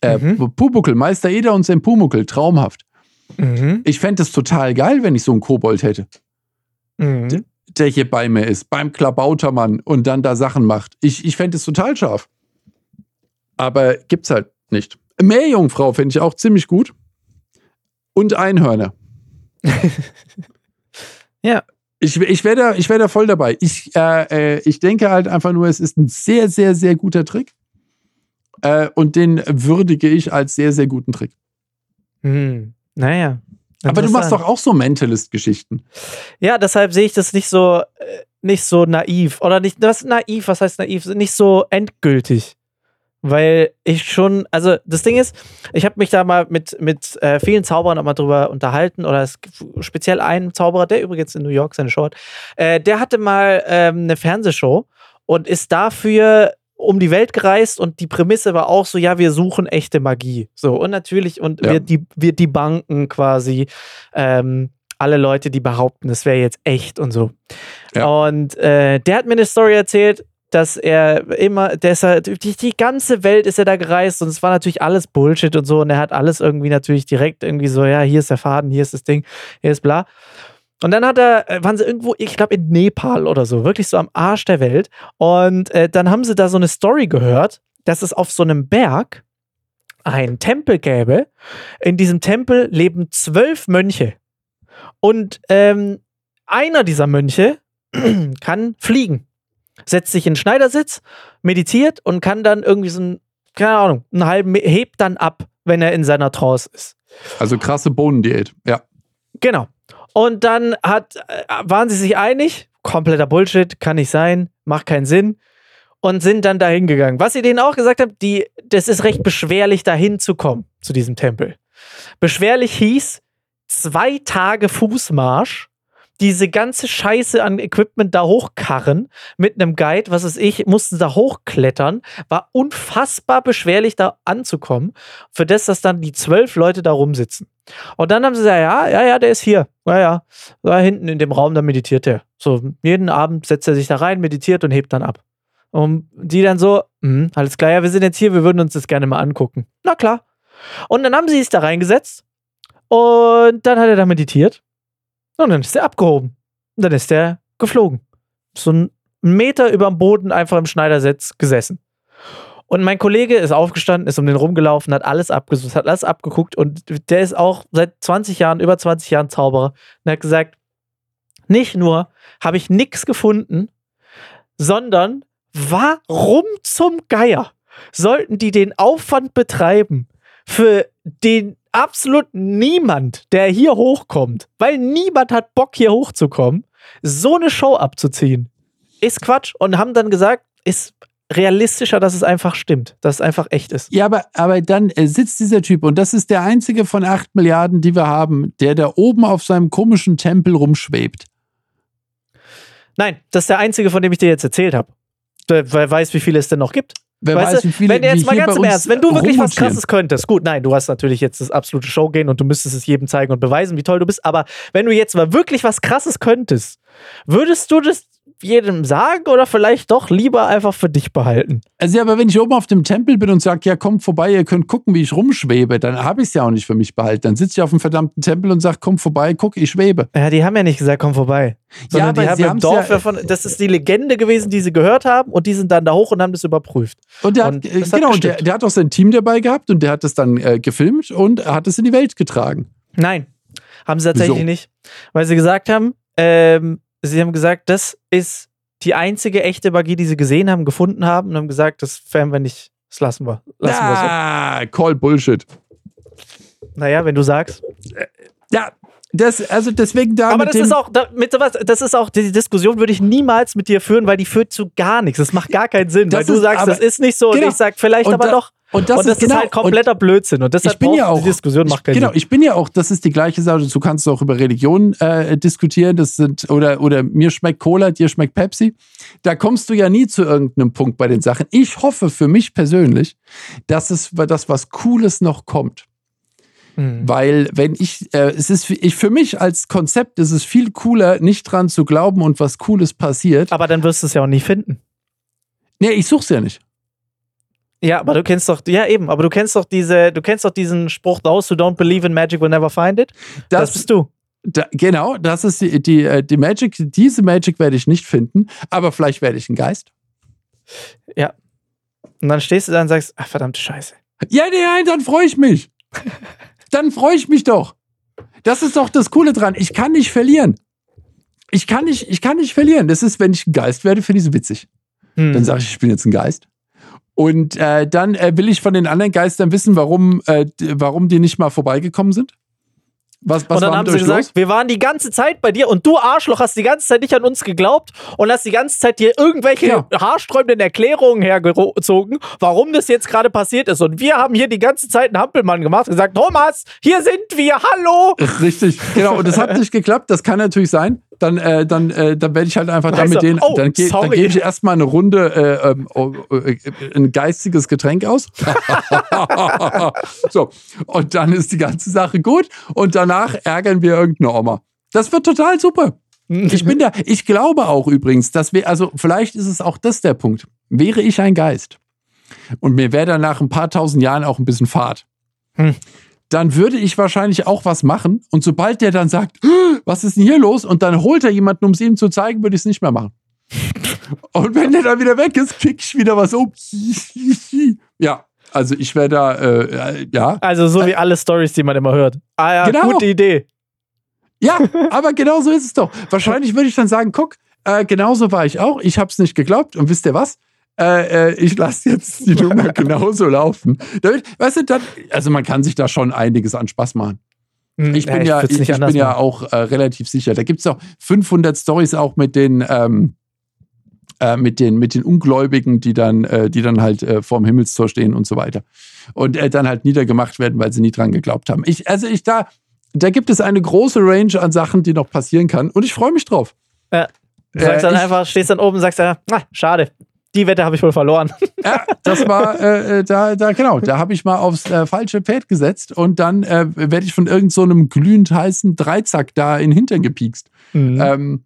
Äh, mhm. Pumuckel, Meister Eder und sein Pumuckel, traumhaft. Mhm. Ich fände es total geil, wenn ich so einen Kobold hätte. Mhm. Der hier bei mir ist, beim Klabautermann und dann da Sachen macht. Ich, ich fände es total scharf. Aber gibt's halt nicht. Meerjungfrau finde ich auch ziemlich gut. Und Einhörner. ja. Ich, ich wäre da, wär da voll dabei. Ich, äh, äh, ich denke halt einfach nur, es ist ein sehr, sehr, sehr guter Trick. Äh, und den würdige ich als sehr, sehr guten Trick. Hm. Naja. Aber du machst doch auch so Mentalist-Geschichten. Ja, deshalb sehe ich das nicht so, äh, nicht so naiv. Oder nicht, was naiv, was heißt naiv? Nicht so endgültig weil ich schon, also das Ding ist, ich habe mich da mal mit, mit äh, vielen Zauberern auch mal drüber unterhalten oder es speziell einen Zauberer, der übrigens in New York seine Show hat, äh, der hatte mal ähm, eine Fernsehshow und ist dafür um die Welt gereist und die Prämisse war auch so, ja, wir suchen echte Magie. So, und natürlich, und ja. wir, die, wir die Banken quasi, ähm, alle Leute, die behaupten, es wäre jetzt echt und so. Ja. Und äh, der hat mir eine Story erzählt, dass er immer, der ist halt, die, die ganze Welt ist er da gereist und es war natürlich alles Bullshit und so und er hat alles irgendwie natürlich direkt irgendwie so, ja, hier ist der Faden, hier ist das Ding, hier ist bla. Und dann hat er, äh, waren sie irgendwo, ich glaube in Nepal oder so, wirklich so am Arsch der Welt. Und äh, dann haben sie da so eine Story gehört, dass es auf so einem Berg einen Tempel gäbe. In diesem Tempel leben zwölf Mönche. Und ähm, einer dieser Mönche kann fliegen setzt sich in den Schneidersitz, meditiert und kann dann irgendwie so ein, keine Ahnung, einen halben, hebt dann ab, wenn er in seiner Trance ist. Also krasse Bohnendiät, ja. Genau. Und dann hat, äh, waren sie sich einig, kompletter Bullshit, kann nicht sein, macht keinen Sinn. Und sind dann dahin gegangen. Was sie denen auch gesagt haben, die, das ist recht beschwerlich, dahin zu kommen, zu diesem Tempel. Beschwerlich hieß zwei Tage Fußmarsch diese ganze Scheiße an Equipment da hochkarren mit einem Guide, was weiß ich, mussten da hochklettern, war unfassbar beschwerlich da anzukommen, für das, dass dann die zwölf Leute da rumsitzen. Und dann haben sie gesagt, ja, ja, ja, der ist hier. Ja, ja, da hinten in dem Raum, da meditiert er. So, jeden Abend setzt er sich da rein, meditiert und hebt dann ab. Und die dann so, mh, alles klar, ja, wir sind jetzt hier, wir würden uns das gerne mal angucken. Na klar. Und dann haben sie es da reingesetzt und dann hat er da meditiert und dann ist der abgehoben. Und dann ist der geflogen. So einen Meter über dem Boden einfach im Schneidersitz gesessen. Und mein Kollege ist aufgestanden, ist um den rumgelaufen, hat alles abgesucht, hat alles abgeguckt und der ist auch seit 20 Jahren, über 20 Jahren Zauberer und hat gesagt, nicht nur habe ich nichts gefunden, sondern warum zum Geier sollten die den Aufwand betreiben, für den absolut niemand, der hier hochkommt, weil niemand hat Bock hier hochzukommen, so eine Show abzuziehen, ist Quatsch und haben dann gesagt, ist realistischer, dass es einfach stimmt, dass es einfach echt ist. Ja, aber, aber dann äh, sitzt dieser Typ und das ist der einzige von acht Milliarden, die wir haben, der da oben auf seinem komischen Tempel rumschwebt. Nein, das ist der einzige, von dem ich dir jetzt erzählt habe. Wer weiß, wie viele es denn noch gibt. Wer weißt weiß, du, wie viele, wenn jetzt mal ganz im Ernst, wenn du wirklich was krasses könntest, gut, nein, du hast natürlich jetzt das absolute Show gehen und du müsstest es jedem zeigen und beweisen, wie toll du bist, aber wenn du jetzt mal wirklich was krasses könntest, würdest du das jedem sagen oder vielleicht doch lieber einfach für dich behalten? Also ja, aber wenn ich oben auf dem Tempel bin und sage, ja, kommt vorbei, ihr könnt gucken, wie ich rumschwebe, dann habe ich es ja auch nicht für mich behalten. Dann sitze ich auf dem verdammten Tempel und sage, komm vorbei, guck, ich schwebe. Ja, die haben ja nicht gesagt, komm vorbei. ja, aber die haben sie im Dorf ja, davon, das ist die Legende gewesen, die sie gehört haben und die sind dann da hoch und haben das überprüft. Und der und hat, genau, hat der, der, hat auch sein Team dabei gehabt und der hat das dann äh, gefilmt und hat es in die Welt getragen. Nein, haben sie tatsächlich Wieso? nicht. Weil sie gesagt haben, ähm, sie haben gesagt, das ist die einzige echte Magie, die sie gesehen haben, gefunden haben und haben gesagt, das fähren wir nicht, das lassen wir. Lassen ah, so. call Bullshit. Naja, wenn du sagst. Ja, das, also deswegen da. Aber das ist auch, da, mit sowas, das ist auch, die Diskussion würde ich niemals mit dir führen, weil die führt zu gar nichts. Das macht gar keinen Sinn, weil du sagst, aber, das ist nicht so genau. und ich sag vielleicht aber da, doch. Und das, und das ist, genau, ist, halt kompletter Blödsinn. Und deshalb ich bin ja auch, die Diskussion macht keinen Genau, Sinn. ich bin ja auch, das ist die gleiche Sache. Du kannst auch über Religion äh, diskutieren. Das sind, oder, oder mir schmeckt Cola, dir schmeckt Pepsi. Da kommst du ja nie zu irgendeinem Punkt bei den Sachen. Ich hoffe für mich persönlich, dass es das was Cooles noch kommt. Mhm. Weil, wenn ich, äh, es ist ich, für mich als Konzept ist es viel cooler, nicht dran zu glauben und was Cooles passiert. Aber dann wirst du es ja auch nie finden. Nee, ich such's ja nicht. Ja, aber du kennst doch, ja eben, aber du kennst doch diese, du kennst doch diesen Spruch, those who don't believe in magic will never find it. Das, das bist du. Da, genau, das ist die, die, äh, die Magic, diese Magic werde ich nicht finden, aber vielleicht werde ich ein Geist. Ja. Und dann stehst du da und sagst, ach verdammte Scheiße. Ja, nein, dann freue ich mich. dann freue ich mich doch. Das ist doch das Coole dran. Ich kann nicht verlieren. Ich kann nicht, ich kann nicht verlieren. Das ist, wenn ich ein Geist werde, finde ich es witzig. Hm. Dann sage ich, ich bin jetzt ein Geist. Und äh, dann äh, will ich von den anderen Geistern wissen, warum, äh, warum die nicht mal vorbeigekommen sind. Was, was und dann haben sie gesagt, los? wir waren die ganze Zeit bei dir und du Arschloch hast die ganze Zeit nicht an uns geglaubt und hast die ganze Zeit dir irgendwelche ja. haarsträubenden Erklärungen hergezogen, warum das jetzt gerade passiert ist. Und wir haben hier die ganze Zeit einen Hampelmann gemacht und gesagt, Thomas, hier sind wir, hallo! Richtig, genau. Und das hat nicht geklappt, das kann natürlich sein dann, äh, dann, äh, dann werde ich halt einfach damit den, oh, dann, ge dann gebe ich erstmal eine Runde äh, ähm, oh, äh, ein geistiges Getränk aus. so, und dann ist die ganze Sache gut und danach ärgern wir irgendeine Oma. Das wird total super. Ich bin da, ich glaube auch übrigens, dass wir, also vielleicht ist es auch das der Punkt. Wäre ich ein Geist und mir wäre dann nach ein paar tausend Jahren auch ein bisschen Fahrt. Hm dann würde ich wahrscheinlich auch was machen. Und sobald der dann sagt, was ist denn hier los? Und dann holt er jemanden, um es ihm zu zeigen, würde ich es nicht mehr machen. Und wenn der dann wieder weg ist, krieg ich wieder was um. ja, also ich wäre da, äh, ja. Also so wie alle Stories, die man immer hört. Ah ja, genau. gute Idee. Ja, aber genau so ist es doch. Wahrscheinlich würde ich dann sagen, guck, äh, genauso war ich auch. Ich habe es nicht geglaubt. Und wisst ihr was? Äh, äh, ich lasse jetzt die Nummer genauso laufen. Damit, weißt du, dann, also man kann sich da schon einiges an Spaß machen. Hm, ich bin ja, ja ich, ich bin ja auch äh, relativ sicher. Da gibt es auch 500 Stories auch mit den, ähm, äh, mit den, mit den Ungläubigen, die dann, äh, die dann halt äh, vorm Himmelstor stehen und so weiter. Und äh, dann halt niedergemacht werden, weil sie nie dran geglaubt haben. Ich, also ich da, da gibt es eine große Range an Sachen, die noch passieren kann. Und ich freue mich drauf. Ja. Du sagst dann ich, einfach, stehst dann oben und sagst, ah, schade, die Wette habe ich wohl verloren. Ja, das war äh, äh, da, da, genau, da habe ich mal aufs äh, falsche Pferd gesetzt und dann äh, werde ich von irgendeinem so glühend heißen Dreizack da in den Hintern gepiekst. Mhm. Ähm,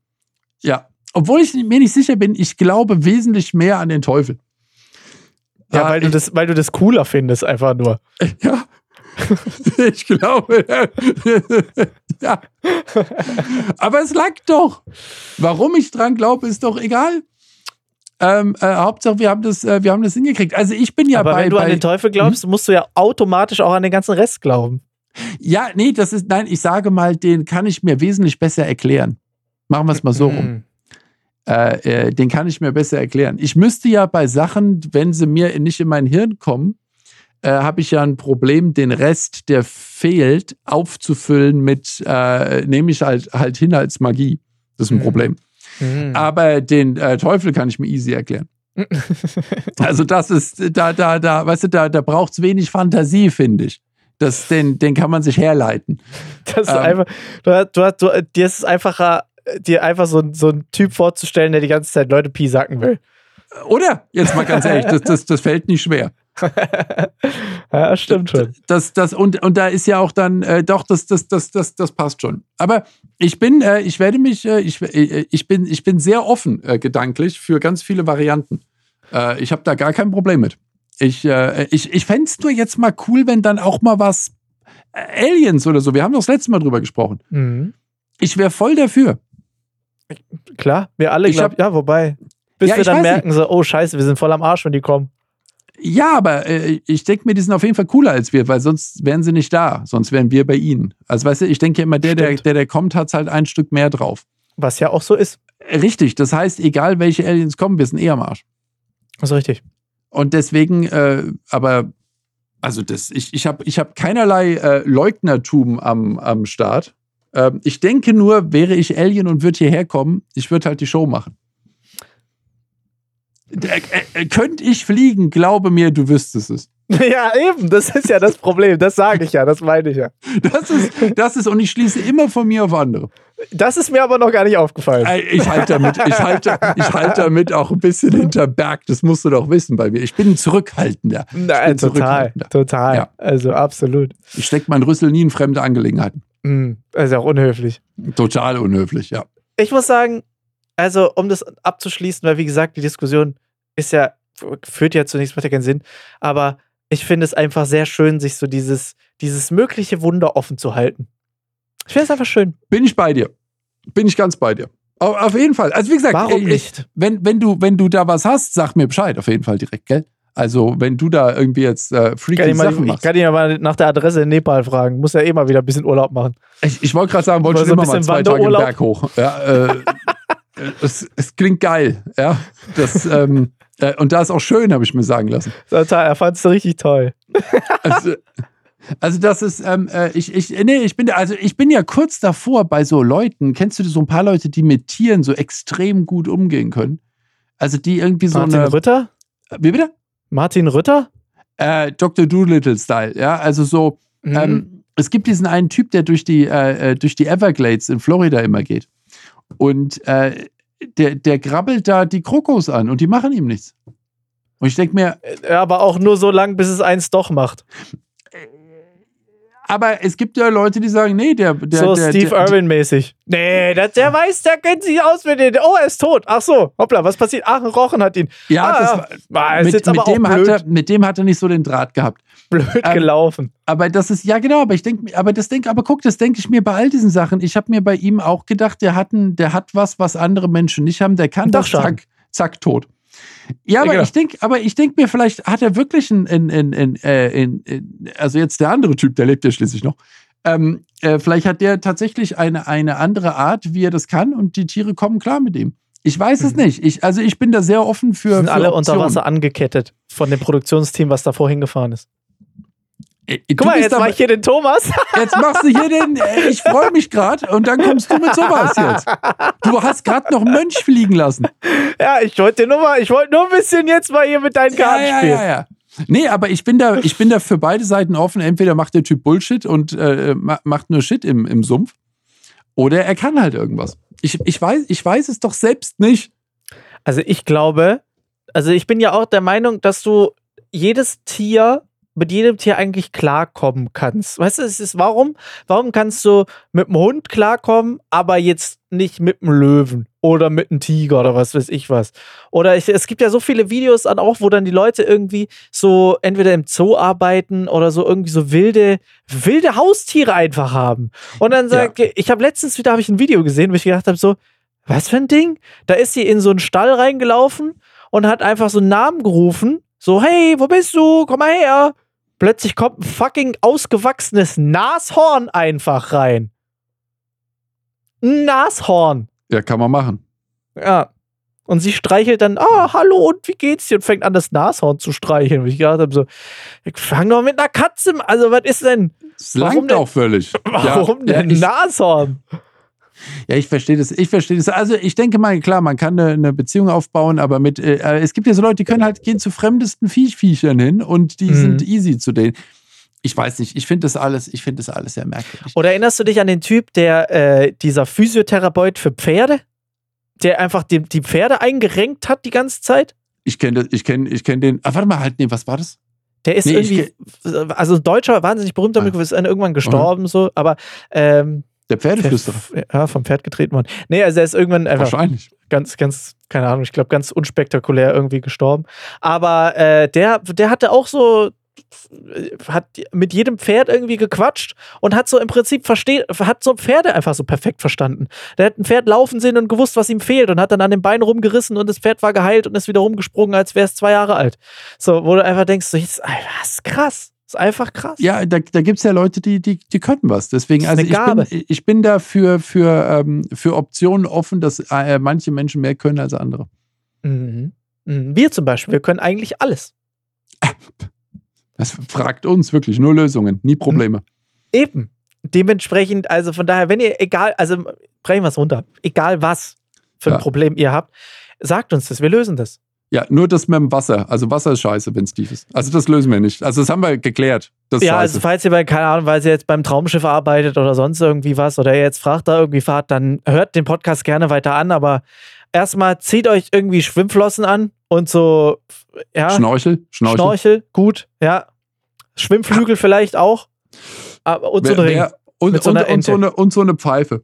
ja, obwohl ich mir nicht sicher bin, ich glaube wesentlich mehr an den Teufel. Ja, weil, du das, weil du das cooler findest, einfach nur. Ja. ich glaube. ja. Aber es lag doch. Warum ich dran glaube, ist doch egal. Ähm, äh, Hauptsache, wir haben das, äh, wir haben das hingekriegt. Also ich bin ja Aber bei. Wenn du bei, an den Teufel glaubst, hm? musst du ja automatisch auch an den ganzen Rest glauben. Ja, nee, das ist, nein, ich sage mal, den kann ich mir wesentlich besser erklären. Machen wir es mal so rum. Hm. Äh, äh, den kann ich mir besser erklären. Ich müsste ja bei Sachen, wenn sie mir nicht in mein Hirn kommen, äh, habe ich ja ein Problem, den Rest, der fehlt, aufzufüllen mit, äh, nehme ich halt, halt hin als Magie. Das ist ein mhm. Problem. Mhm. Aber den äh, Teufel kann ich mir easy erklären. also das ist, da, da, da, weißt du, da, da braucht es wenig Fantasie, finde ich. Das, den, den kann man sich herleiten. Das ist ähm, einfach, du, du, du, dir ist es einfacher, dir einfach so, so einen Typ vorzustellen, der die ganze Zeit Leute piesacken will. Oder? Jetzt mal ganz ehrlich, das, das, das fällt nicht schwer. ja, stimmt schon. Das, das, und, und da ist ja auch dann, äh, doch, das, das, das, das, das passt schon. Aber ich bin, äh, ich werde mich, äh, ich, äh, ich, bin, ich bin sehr offen äh, gedanklich für ganz viele Varianten. Äh, ich habe da gar kein Problem mit. Ich, ich, ich fände es nur jetzt mal cool, wenn dann auch mal was Aliens oder so, wir haben doch das letzte Mal drüber gesprochen. Mhm. Ich wäre voll dafür. Klar, wir alle, glaub, hab, ja, wobei. Bis ja, wir dann merken, nicht. so, oh Scheiße, wir sind voll am Arsch, wenn die kommen. Ja, aber äh, ich denke mir, die sind auf jeden Fall cooler als wir, weil sonst wären sie nicht da. Sonst wären wir bei ihnen. Also, weißt du, ich denke immer, der, der, der, der kommt, hat halt ein Stück mehr drauf. Was ja auch so ist. Richtig. Das heißt, egal welche Aliens kommen, wir sind eher am Arsch. Das ist richtig. Und deswegen, äh, aber, also, das, ich, ich habe ich hab keinerlei äh, Leugnertum am, am Start. Ähm, ich denke nur, wäre ich Alien und würde hierher kommen, ich würde halt die Show machen. Äh, äh, könnte ich fliegen, glaube mir, du wüsstest es. Ja, eben, das ist ja das Problem. Das sage ich ja, das meine ich ja. Das ist, das ist, und ich schließe immer von mir auf andere. Das ist mir aber noch gar nicht aufgefallen. Ich halte damit, ich halte, ich halte damit auch ein bisschen hinter Berg. Das musst du doch wissen bei mir. Ich bin ein Zurückhaltender. Nein, total, zurückhaltender. total. Ja. Also absolut. Ich stecke meinen Rüssel nie in fremde Angelegenheiten. Das ist ja auch unhöflich. Total unhöflich, ja. Ich muss sagen, also um das abzuschließen, weil wie gesagt, die Diskussion ist ja, führt ja zunächst mal keinen Sinn, aber ich finde es einfach sehr schön, sich so dieses, dieses mögliche Wunder offen zu halten. Ich finde es einfach schön. Bin ich bei dir. Bin ich ganz bei dir. Auf, jeden Fall. Also wie gesagt, Warum nicht? wenn, wenn, du, wenn du da was hast, sag mir Bescheid, auf jeden Fall direkt, gell? Also, wenn du da irgendwie jetzt äh, freaky kann Sachen mal, machst. Ich kann ihn ja mal nach der Adresse in Nepal fragen. Muss ja eh mal wieder ein bisschen Urlaub machen. Ich, ich wollte gerade sagen, wollte schon immer mal zwei Tage den Berg hoch. Ja, äh, es, es, klingt geil, ja. Das, ähm, äh, und da ist auch schön, habe ich mir sagen lassen. Total, er fand es richtig toll. Also, also das ist, ähm, äh, ich, ich, nee, ich bin, also ich bin ja kurz davor bei so Leuten, kennst du so ein paar Leute, die mit Tieren so extrem gut umgehen können? Also die irgendwie so Martin eine. Ritter? Wie bitte? Martin Ritter? Äh, Dr. Doolittle-Style, ja. Also so, mhm. ähm, es gibt diesen einen Typ, der durch die, äh, äh, durch die Everglades in Florida immer geht. Und äh, der, der grabbelt da die Krokos an und die machen ihm nichts. Und ich denke mir. Ja, aber auch nur so lange, bis es eins doch macht. Aber es gibt ja Leute, die sagen, nee, der. der so der, Steve Irwin-mäßig. Nee, das, der weiß, der kennt sich aus mit den. Oh, er ist tot. Ach so, hoppla, was passiert? Ach, ein Rochen hat ihn. Ja, ah, das war, mit, mit, dem hat er, mit dem hat er nicht so den Draht gehabt. Blöd ähm, gelaufen. Aber das ist, ja genau, aber ich denke, aber das denke, aber guck, das denke ich mir bei all diesen Sachen. Ich habe mir bei ihm auch gedacht, der hat, ein, der hat was, was andere Menschen nicht haben. Der kann das, zack, zack, tot. Ja, aber ja, genau. ich denke, aber ich denke mir, vielleicht hat er wirklich ein, ein, ein, ein, äh, also jetzt der andere Typ, der lebt ja schließlich noch. Ähm, äh, vielleicht hat der tatsächlich eine, eine andere Art, wie er das kann und die Tiere kommen klar mit ihm. Ich weiß es mhm. nicht. Ich, also ich bin da sehr offen für. Sind für alle unter Wasser angekettet von dem Produktionsteam, was da vorhin gefahren ist. Äh, Guck mal, jetzt mach ich hier den Thomas. Jetzt machst du hier den, äh, ich freue mich gerade und dann kommst du mit sowas jetzt. Du hast gerade noch einen Mönch fliegen lassen. Ja, ich wollte nur mal, ich wollte nur ein bisschen jetzt mal hier mit deinen Karten ja, ja, spielen. Ja, ja, Nee, aber ich bin da, ich bin da für beide Seiten offen. Entweder macht der Typ Bullshit und äh, macht nur Shit im, im Sumpf. Oder er kann halt irgendwas. Ich, ich, weiß, ich weiß es doch selbst nicht. Also ich glaube, also ich bin ja auch der Meinung, dass du jedes Tier mit jedem Tier eigentlich klarkommen kannst. Weißt du, es ist, warum, warum kannst du mit dem Hund klarkommen, aber jetzt nicht mit dem Löwen oder mit einem Tiger oder was weiß ich was. Oder ich, es gibt ja so viele Videos an auch, wo dann die Leute irgendwie so entweder im Zoo arbeiten oder so irgendwie so wilde, wilde Haustiere einfach haben. Und dann sag ja. ich habe letztens wieder hab ich ein Video gesehen, wo ich gedacht habe so, was für ein Ding? Da ist sie in so einen Stall reingelaufen und hat einfach so einen Namen gerufen. So, hey, wo bist du? Komm mal her. Plötzlich kommt ein fucking ausgewachsenes Nashorn einfach rein. Ein Nashorn. Ja, kann man machen. Ja. Und sie streichelt dann, ah, hallo und wie geht's dir? Und fängt an, das Nashorn zu streicheln. Und ich gedacht habe so, ich fang doch mit einer Katze. Also, was ist denn? Es langt auch völlig. Warum ja, denn ja, Nashorn? Ja, ich verstehe das. Ich verstehe das. Also ich denke mal, klar, man kann eine, eine Beziehung aufbauen, aber mit, äh, äh es gibt ja so Leute, die können halt gehen zu fremdesten Viechviechern hin und die mhm. sind easy zu denen. Ich weiß nicht, ich finde das alles, ich finde das alles sehr merkwürdig. Oder erinnerst du dich an den Typ, der äh, dieser Physiotherapeut für Pferde, der einfach die, die Pferde eingerenkt hat die ganze Zeit? Ich kenne ich kenn, ich kenn den. Ah, warte mal, halt, nee, was war das? Der ist nee, irgendwie, also Deutscher, wahnsinnig berühmter, ah. ist irgendwann gestorben, mhm. so, aber ähm, der Pferdeflüsterer. Ja, vom Pferd getreten worden. Nee, also er ist irgendwann einfach. Wahrscheinlich. Ganz, ganz, keine Ahnung, ich glaube, ganz unspektakulär irgendwie gestorben. Aber äh, der, der hatte auch so hat mit jedem Pferd irgendwie gequatscht und hat so im Prinzip versteht, hat so Pferde einfach so perfekt verstanden. Der hat ein Pferd laufen sehen und gewusst, was ihm fehlt und hat dann an dem Bein rumgerissen und das Pferd war geheilt und ist wieder rumgesprungen, als wäre es zwei Jahre alt. So, wo du einfach denkst, so, jetzt, was krass. Das ist einfach krass. Ja, da, da gibt es ja Leute, die, die, die können was. Deswegen, also ich bin, ich bin da für, für, ähm, für Optionen offen, dass äh, manche Menschen mehr können als andere. Mhm. mhm. Wir zum Beispiel, wir können eigentlich alles. Das fragt uns wirklich nur Lösungen, nie Probleme. Eben. Dementsprechend, also von daher, wenn ihr, egal, also brechen wir es runter, egal was für ein ja. Problem ihr habt, sagt uns das, wir lösen das. Ja, nur das mit dem Wasser. Also Wasser ist scheiße, wenn es tief ist. Also das lösen wir nicht. Also das haben wir geklärt. ja, scheiße. also falls ihr bei, keine Ahnung, weil ihr jetzt beim Traumschiff arbeitet oder sonst irgendwie was oder ihr jetzt fragt da irgendwie fahrt, dann hört den Podcast gerne weiter an, aber erstmal zieht euch irgendwie Schwimmflossen an und so, ja. Schnorchel, Schnorchel. Schnorchel, gut, ja. Schwimmflügel vielleicht auch. Aber, und so ein Ring. Und, so und, und, so eine, und so eine Pfeife.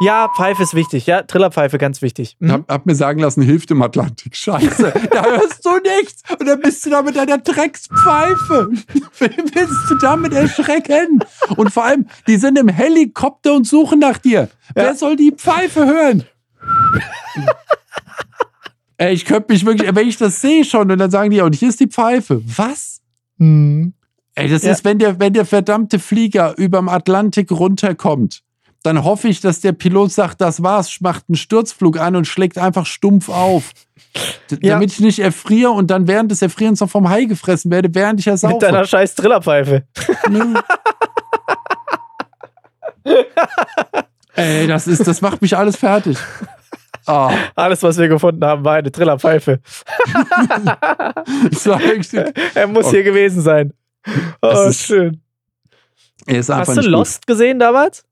Ja, Pfeife ist wichtig. Ja, Trillerpfeife ganz wichtig. Mhm. Hab, hab, mir sagen lassen, hilft im Atlantik. Scheiße, da hörst du nichts. Und dann bist du da mit deiner Dreckspfeife. Wen willst du damit erschrecken? Und vor allem, die sind im Helikopter und suchen nach dir. Ja. Wer soll die Pfeife hören? Ey, ich könnte mich wirklich, wenn ich das sehe schon und dann sagen die, und hier ist die Pfeife. Was? Mhm. Ey, das ja. ist, wenn der, wenn der verdammte Flieger überm Atlantik runterkommt, dann hoffe ich, dass der Pilot sagt, das war's, macht einen Sturzflug an und schlägt einfach stumpf auf. Ja. Damit ich nicht erfriere und dann während des Erfrierens noch vom Hai gefressen werde, während ich ja saufe. Mit deiner scheiß Trillerpfeife. Ey, das ist, das macht mich alles fertig. Oh. Alles, was wir gefunden haben, war eine Trillerpfeife. er muss oh. hier gewesen sein. Oh, ist, schön. Hast du Lost gut. gesehen damals?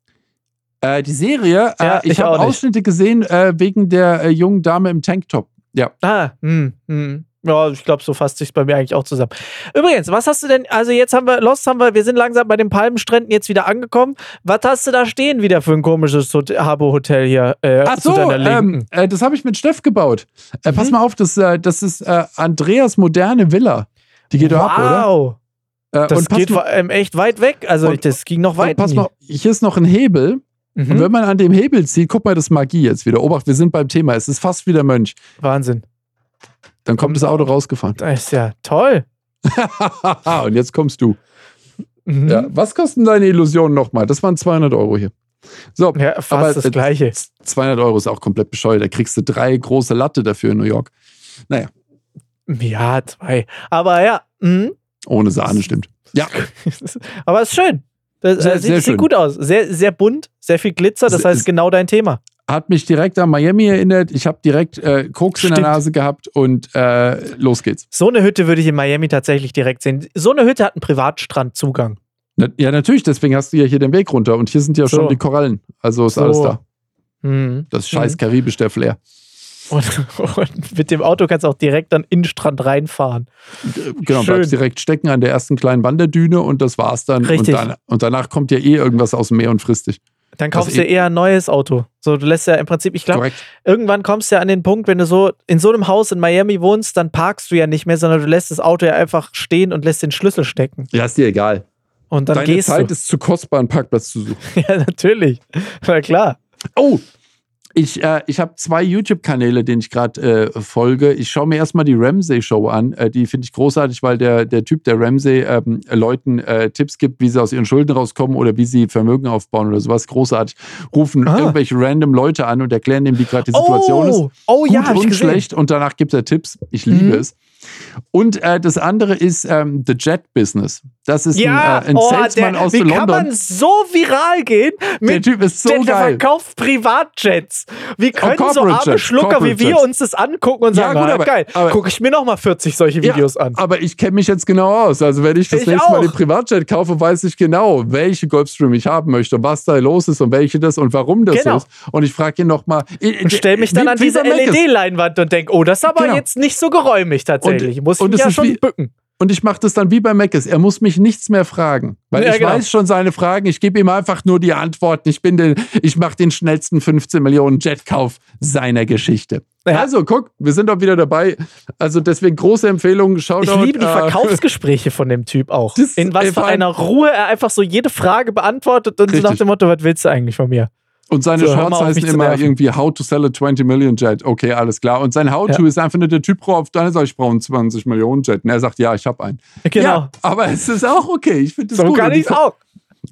Äh, die Serie, äh, ja, ich, ich habe Ausschnitte gesehen äh, wegen der äh, jungen Dame im Tanktop. Ja. Ah, hm, hm. Ja, ich glaube, so fasst sich bei mir eigentlich auch zusammen. Übrigens, was hast du denn, also jetzt haben wir, Lost haben wir, wir sind langsam bei den Palmenstränden jetzt wieder angekommen. Was hast du da stehen wieder für ein komisches Habo-Hotel hier äh, Ach so, ähm, äh, das habe ich mit Steff gebaut. Äh, mhm. Pass mal auf, das, äh, das ist Andreas moderne Villa. Die geht wow. doch ab, oder? Wow. Das geht ähm, echt weit weg. Also, und, das ging noch weit. Pass mal, hier ist noch ein Hebel. Mhm. Und wenn man an dem Hebel zieht, guck mal, das ist Magie jetzt wieder. Obacht, wir sind beim Thema. Es ist fast wie der Mönch. Wahnsinn. Dann kommt das Auto rausgefahren. Das ist ja toll. und jetzt kommst du. Mhm. Ja, was kosten deine Illusionen nochmal? Das waren 200 Euro hier. So, ja, fast aber das Gleiche. 200 Euro ist auch komplett bescheuert. Da kriegst du drei große Latte dafür in New York. Naja. Ja, zwei. Aber ja. Mh. Ohne Sahne, stimmt. Ja. aber es ist schön. Das, sehr, sieht, sehr sieht gut aus. Sehr, sehr bunt, sehr viel Glitzer. Das heißt, genau dein Thema hat mich direkt an Miami erinnert. Ich habe direkt äh, Koks Stimmt. in der Nase gehabt und äh, los geht's. So eine Hütte würde ich in Miami tatsächlich direkt sehen. So eine Hütte hat einen Privatstrandzugang. Na, ja, natürlich, deswegen hast du ja hier den Weg runter und hier sind ja so. schon die Korallen. Also ist so. alles da. Mhm. Das scheiß mhm. Karibisch, der Flair. Und, und, mit dem Auto kannst du auch direkt an den Innenstrand reinfahren. Genau, Schön. bleibst direkt stecken an der ersten kleinen Wanderdüne und das war's dann. Richtig. Und, dann, und danach kommt ja eh irgendwas aus dem Meer und frisst dich. Dann kaufst also du eher ein neues Auto. So, du lässt ja im Prinzip, ich glaube, irgendwann kommst du ja an den Punkt, wenn du so in so einem Haus in Miami wohnst, dann parkst du ja nicht mehr, sondern du lässt das Auto ja einfach stehen und lässt den Schlüssel stecken. Ja, ist dir egal. Und dann Deine gehst Zeit du. ist zu kostbar, einen Parkplatz zu suchen. ja, natürlich. Na klar. Oh, ich, äh, ich habe zwei YouTube-Kanäle, denen ich gerade äh, folge. Ich schaue mir erstmal die Ramsey-Show an. Äh, die finde ich großartig, weil der, der Typ, der Ramsey ähm, Leuten äh, Tipps gibt, wie sie aus ihren Schulden rauskommen oder wie sie Vermögen aufbauen oder sowas. Großartig. Rufen ah. irgendwelche random Leute an und erklären dem, wie gerade die Situation oh. ist. Oh Gut ja, und schlecht. Und danach gibt er Tipps. Ich liebe mhm. es. Und äh, das andere ist ähm, The Jet Business. Das ist ja, ein, äh, ein oh, Salesman der, aus wie London. kann man so viral gehen? der Typ ist so der, der geil. verkauft Privatjets. Wie können so Corporate arme Schlucker wie wir uns das angucken und Ja, sagen, gut, ah, aber- geil, gucke ich mir noch mal 40 solche Videos ja, an. Aber ich kenne mich jetzt genau aus. Also wenn ich das Ich nächste Mal auch. den Privatjet kaufe, weiß ich genau, welche Gulfstream ich haben möchte und was da los ist und welche das und warum das Genau. so ist. Und ich frage ihn nochmal. Und stell mich dann an diese LED-Leinwand und denk, oh, das ist aber Genau. jetzt nicht so geräumig tatsächlich. Und- Muss und mich ja schon wie- bücken. Und ich mache das dann wie bei Macis. Er muss mich nichts mehr fragen. Weil Ja, ich genau. weiß schon seine Fragen. Ich gebe ihm einfach nur die Antworten. Ich bin den, ich mache den schnellsten 15 Millionen Jetkauf seiner Geschichte. Ja. Also, guck, wir sind doch wieder dabei. Also deswegen große Empfehlung. Schaut Ich liebe die Verkaufsgespräche von dem Typ auch. Das- In was für einer Ruhe er einfach so jede Frage beantwortet und so nach Richtig. dem Motto, was willst du eigentlich von mir? Und seine So, Shorts heißen immer irgendwie How to sell a 20 Million Jet. Okay, alles klar. Und sein How-To Ja. ist einfach nur der Typ auf deiner Seite, ich brauche einen 20 Millionen Jet. Und er sagt, ja, ich habe einen. Genau. Ja, aber es ist auch okay. Ich finde das so gut. kann ich auch.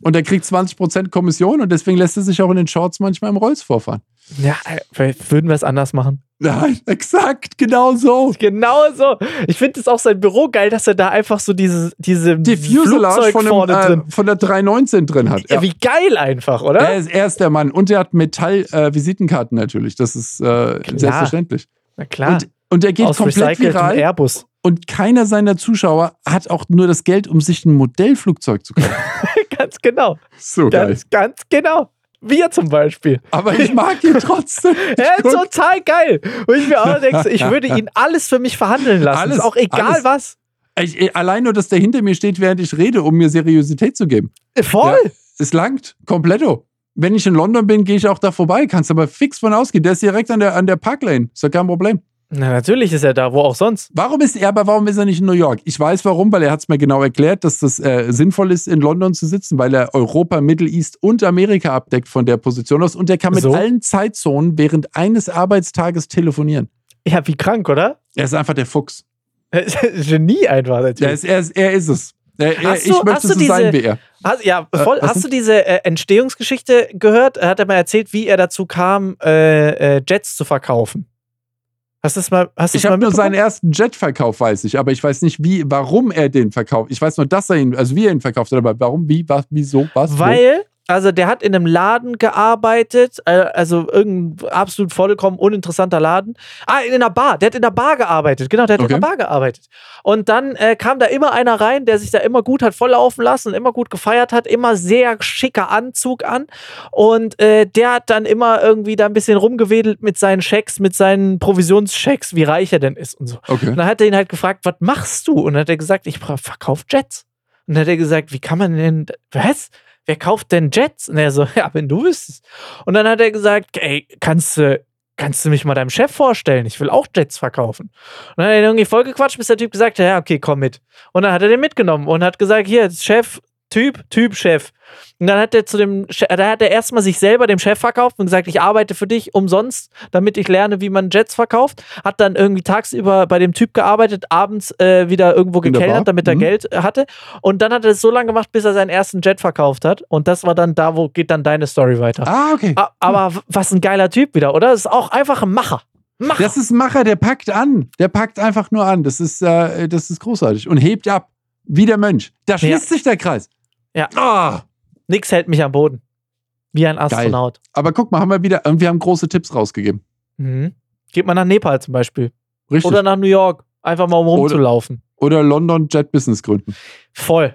Und er kriegt 20% Kommission und deswegen lässt er sich auch in den Shorts manchmal im Rolls vorfahren. Ja, äh, vielleicht würden wir es anders machen. Nein, exakt, genau so. Genau so. Ich finde es auch sein Büro geil, dass er da einfach so diese, diese Die Flugzeug von, vorne drin. äh, von der 319 drin hat. Ja, wie geil einfach, oder? Er ist, er ist der Mann. Und er hat Metall-Visitenkarten natürlich. Das ist äh, selbstverständlich. Na klar. Und, und er geht Aus komplett viral. Airbus. Und keiner seiner Zuschauer hat auch nur das Geld, um sich ein Modellflugzeug zu kaufen. ganz genau. So geil. Ganz, ganz genau. Wir zum Beispiel. Aber ich mag ihn trotzdem. Ja, Guck. total geil. Und ich mir auch denke, ich würde ihn alles für mich verhandeln lassen. Alles, ist auch egal alles. was. Ich, ich, allein nur, dass der hinter mir steht, während ich rede, um mir Seriosität zu geben. Voll. Ja, es langt. Kompletto. Wenn ich in London bin, gehe ich auch da vorbei. Kannst aber fix von ausgehen. Der ist direkt an der, an der Parklane. Ist ja kein Problem. Na, natürlich ist er da, wo auch sonst. Warum ist er, aber warum ist er nicht in New York? Ich weiß warum, weil er hat es mir genau erklärt, dass das äh, sinnvoll ist, in London zu sitzen, weil er Europa, Middle East und Amerika abdeckt von der Position aus und er kann mit So? allen Zeitzonen während eines Arbeitstages telefonieren. Ja, wie krank, oder? Er ist einfach der Fuchs. Genie einfach, Er natürlich. ist, er ist, er ist es. Er, er, Hast ich du- möchte so du sein diese- wie er. Hast, ja, voll. Äh, hast du diese äh, Entstehungsgeschichte gehört? Er hat er mal erzählt, wie er dazu kam, äh, äh, Jets zu verkaufen. Hast du das mal, hast Ich habe nur seinen ersten Jet-Verkauf, weiß ich, aber ich weiß nicht, wie, warum er den verkauft. Ich weiß nur, dass er ihn, also wie er ihn verkauft hat, aber warum, wie, was, wieso, was? Weil, also der hat in einem Laden gearbeitet, äh, also irgendein absolut vollkommen uninteressanter Laden. Ah, in einer Bar. Der hat in der Bar gearbeitet. Genau, der hat Okay. in der Bar gearbeitet. Und dann äh, kam da immer einer rein, der sich da immer gut hat volllaufen lassen immer gut gefeiert hat, immer sehr schicker Anzug an. Und äh, der hat dann immer irgendwie da ein bisschen rumgewedelt mit seinen Schecks, mit seinen Provisionschecks, wie reich er denn ist und so. Okay. Und dann hat er ihn halt gefragt, was machst du? Und dann hat er gesagt, ich verkaufe Jets. Und dann hat er gesagt, wie kann man denn, was? Wer kauft denn Jets? Und er so, ja, wenn du wüsstest. Und dann hat er gesagt, ey, kannst du, kannst du mich mal deinem Chef vorstellen? Ich will auch Jets verkaufen. Und dann hat er irgendwie vollgequatscht, bis der Typ gesagt hat, ja, okay, komm mit. Und dann hat er den mitgenommen und hat gesagt, hier, Chef, Typ, Typ, Chef. Und dann hat er zu dem, Che- da hat er erstmal sich selber dem Chef verkauft und gesagt, ich arbeite für dich umsonst, damit ich lerne, wie man Jets verkauft. Hat dann irgendwie tagsüber bei dem Typ gearbeitet, abends äh, wieder irgendwo gekellnert, damit er Mhm. Geld äh, hatte. Und dann hat er es so lange gemacht, bis er seinen ersten Jet verkauft hat. Und das war dann da, wo geht dann deine Story weiter. Ah, okay. A- Aber w- was ein geiler Typ wieder, oder? Das ist auch einfach ein Macher. Macher. Das ist ein Macher, der packt an. Der packt einfach nur an. Das ist, äh, das ist großartig. Und hebt ab. Wie der Mönch. Da schließt sich der Kreis. Ja. Ah, Nix hält mich am Boden. Wie ein Astronaut. aber guck mal, haben wir wieder, und wir haben große Tipps rausgegeben. Mhm. Geht mal nach Nepal zum Beispiel. Richtig. Oder nach New York. Einfach mal um Oder- rumzulaufen. Oder London Jet Business gründen. Voll.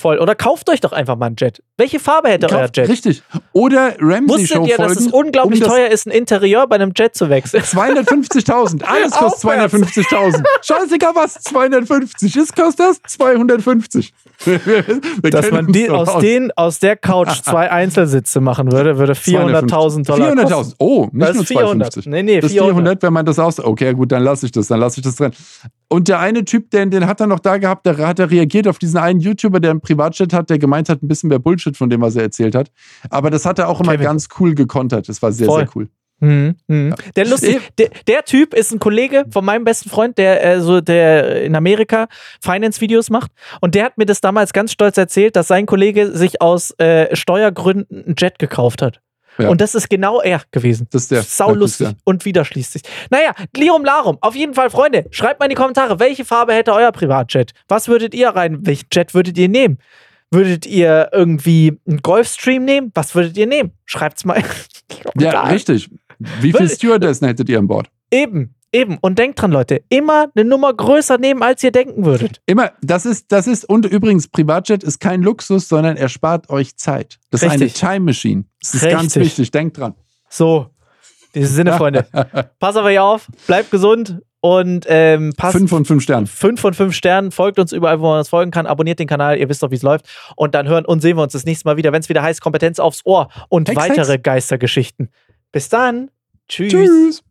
Voll. Oder kauft euch doch einfach mal einen Jet. Welche Farbe hätte euer Kauft- Jet? Richtig. Oder Ramsey Wusstet Show ihr, dass es unglaublich um das- teuer ist, ein Interieur bei einem Jet zu wechseln? 250.000. Alles kostet Aufwärts. 250.000. Scheißegal was, 250. Ist kostet das 250. Wir- wir Dass man die, aus, aus. den, aus der Couch zwei Einzelsitze machen würde, würde 400.000 Dollar 400.000. kosten. Oh, nicht Das nur ist 400. 250. Nee, nee, Das ist 400. 400, wenn man das aus. Okay, gut, dann lasse ich das, dann lasse ich das drin. Und der eine Typ, den, den hat er noch da gehabt, der hat er reagiert auf diesen einen YouTuber, der einen Privatchat hat, der gemeint hat, ein bisschen mehr Bullshit von dem, was er erzählt hat. Aber das hat er auch immer Kevin. ganz cool gekontert. Das war sehr, Voll. sehr cool. Mhm, mhm. Der lustig, der, der Typ ist ein Kollege von meinem besten Freund, der äh, so der in Amerika Finance-Videos macht. Und der hat mir das damals ganz stolz erzählt, dass sein Kollege sich aus äh, Steuergründen einen Jet gekauft hat. Ja. Und das ist genau er gewesen. Das ist der. Saulustig und wieder schließt sich. Naja, Lirum Larum. Auf jeden Fall, Freunde, schreibt mal in die Kommentare, welche Farbe hätte euer Privatjet? Was würdet ihr rein? Welchen Jet würdet ihr nehmen? Würdet ihr irgendwie einen Golfstream nehmen? Was würdet ihr nehmen? Schreibt's mal. ja, richtig. Wie viele Stewardessen hättet ihr an Bord? Eben. Eben. Und denkt dran, Leute, immer eine Nummer größer nehmen, als ihr denken würdet. Immer. Das ist, das ist, und übrigens, Privatjet ist kein Luxus, sondern er spart euch Zeit. Das Richtig. ist eine Time Machine. Das ist Richtig. ganz wichtig. Denkt dran. So. In diesem Sinne, Freunde. Pass auf euch auf, bleibt gesund und ähm, passt. Fünf von fünf Sternen. Fünf von fünf Sternen. Folgt uns überall, wo man uns folgen kann. Abonniert den Kanal, ihr wisst doch, wie es läuft. Und dann hören und sehen wir uns das nächste Mal wieder, wenn es wieder heißt Kompetenz aufs Ohr und Hex, weitere Hex. Geistergeschichten. Bis dann. Tschüss. Tschüss.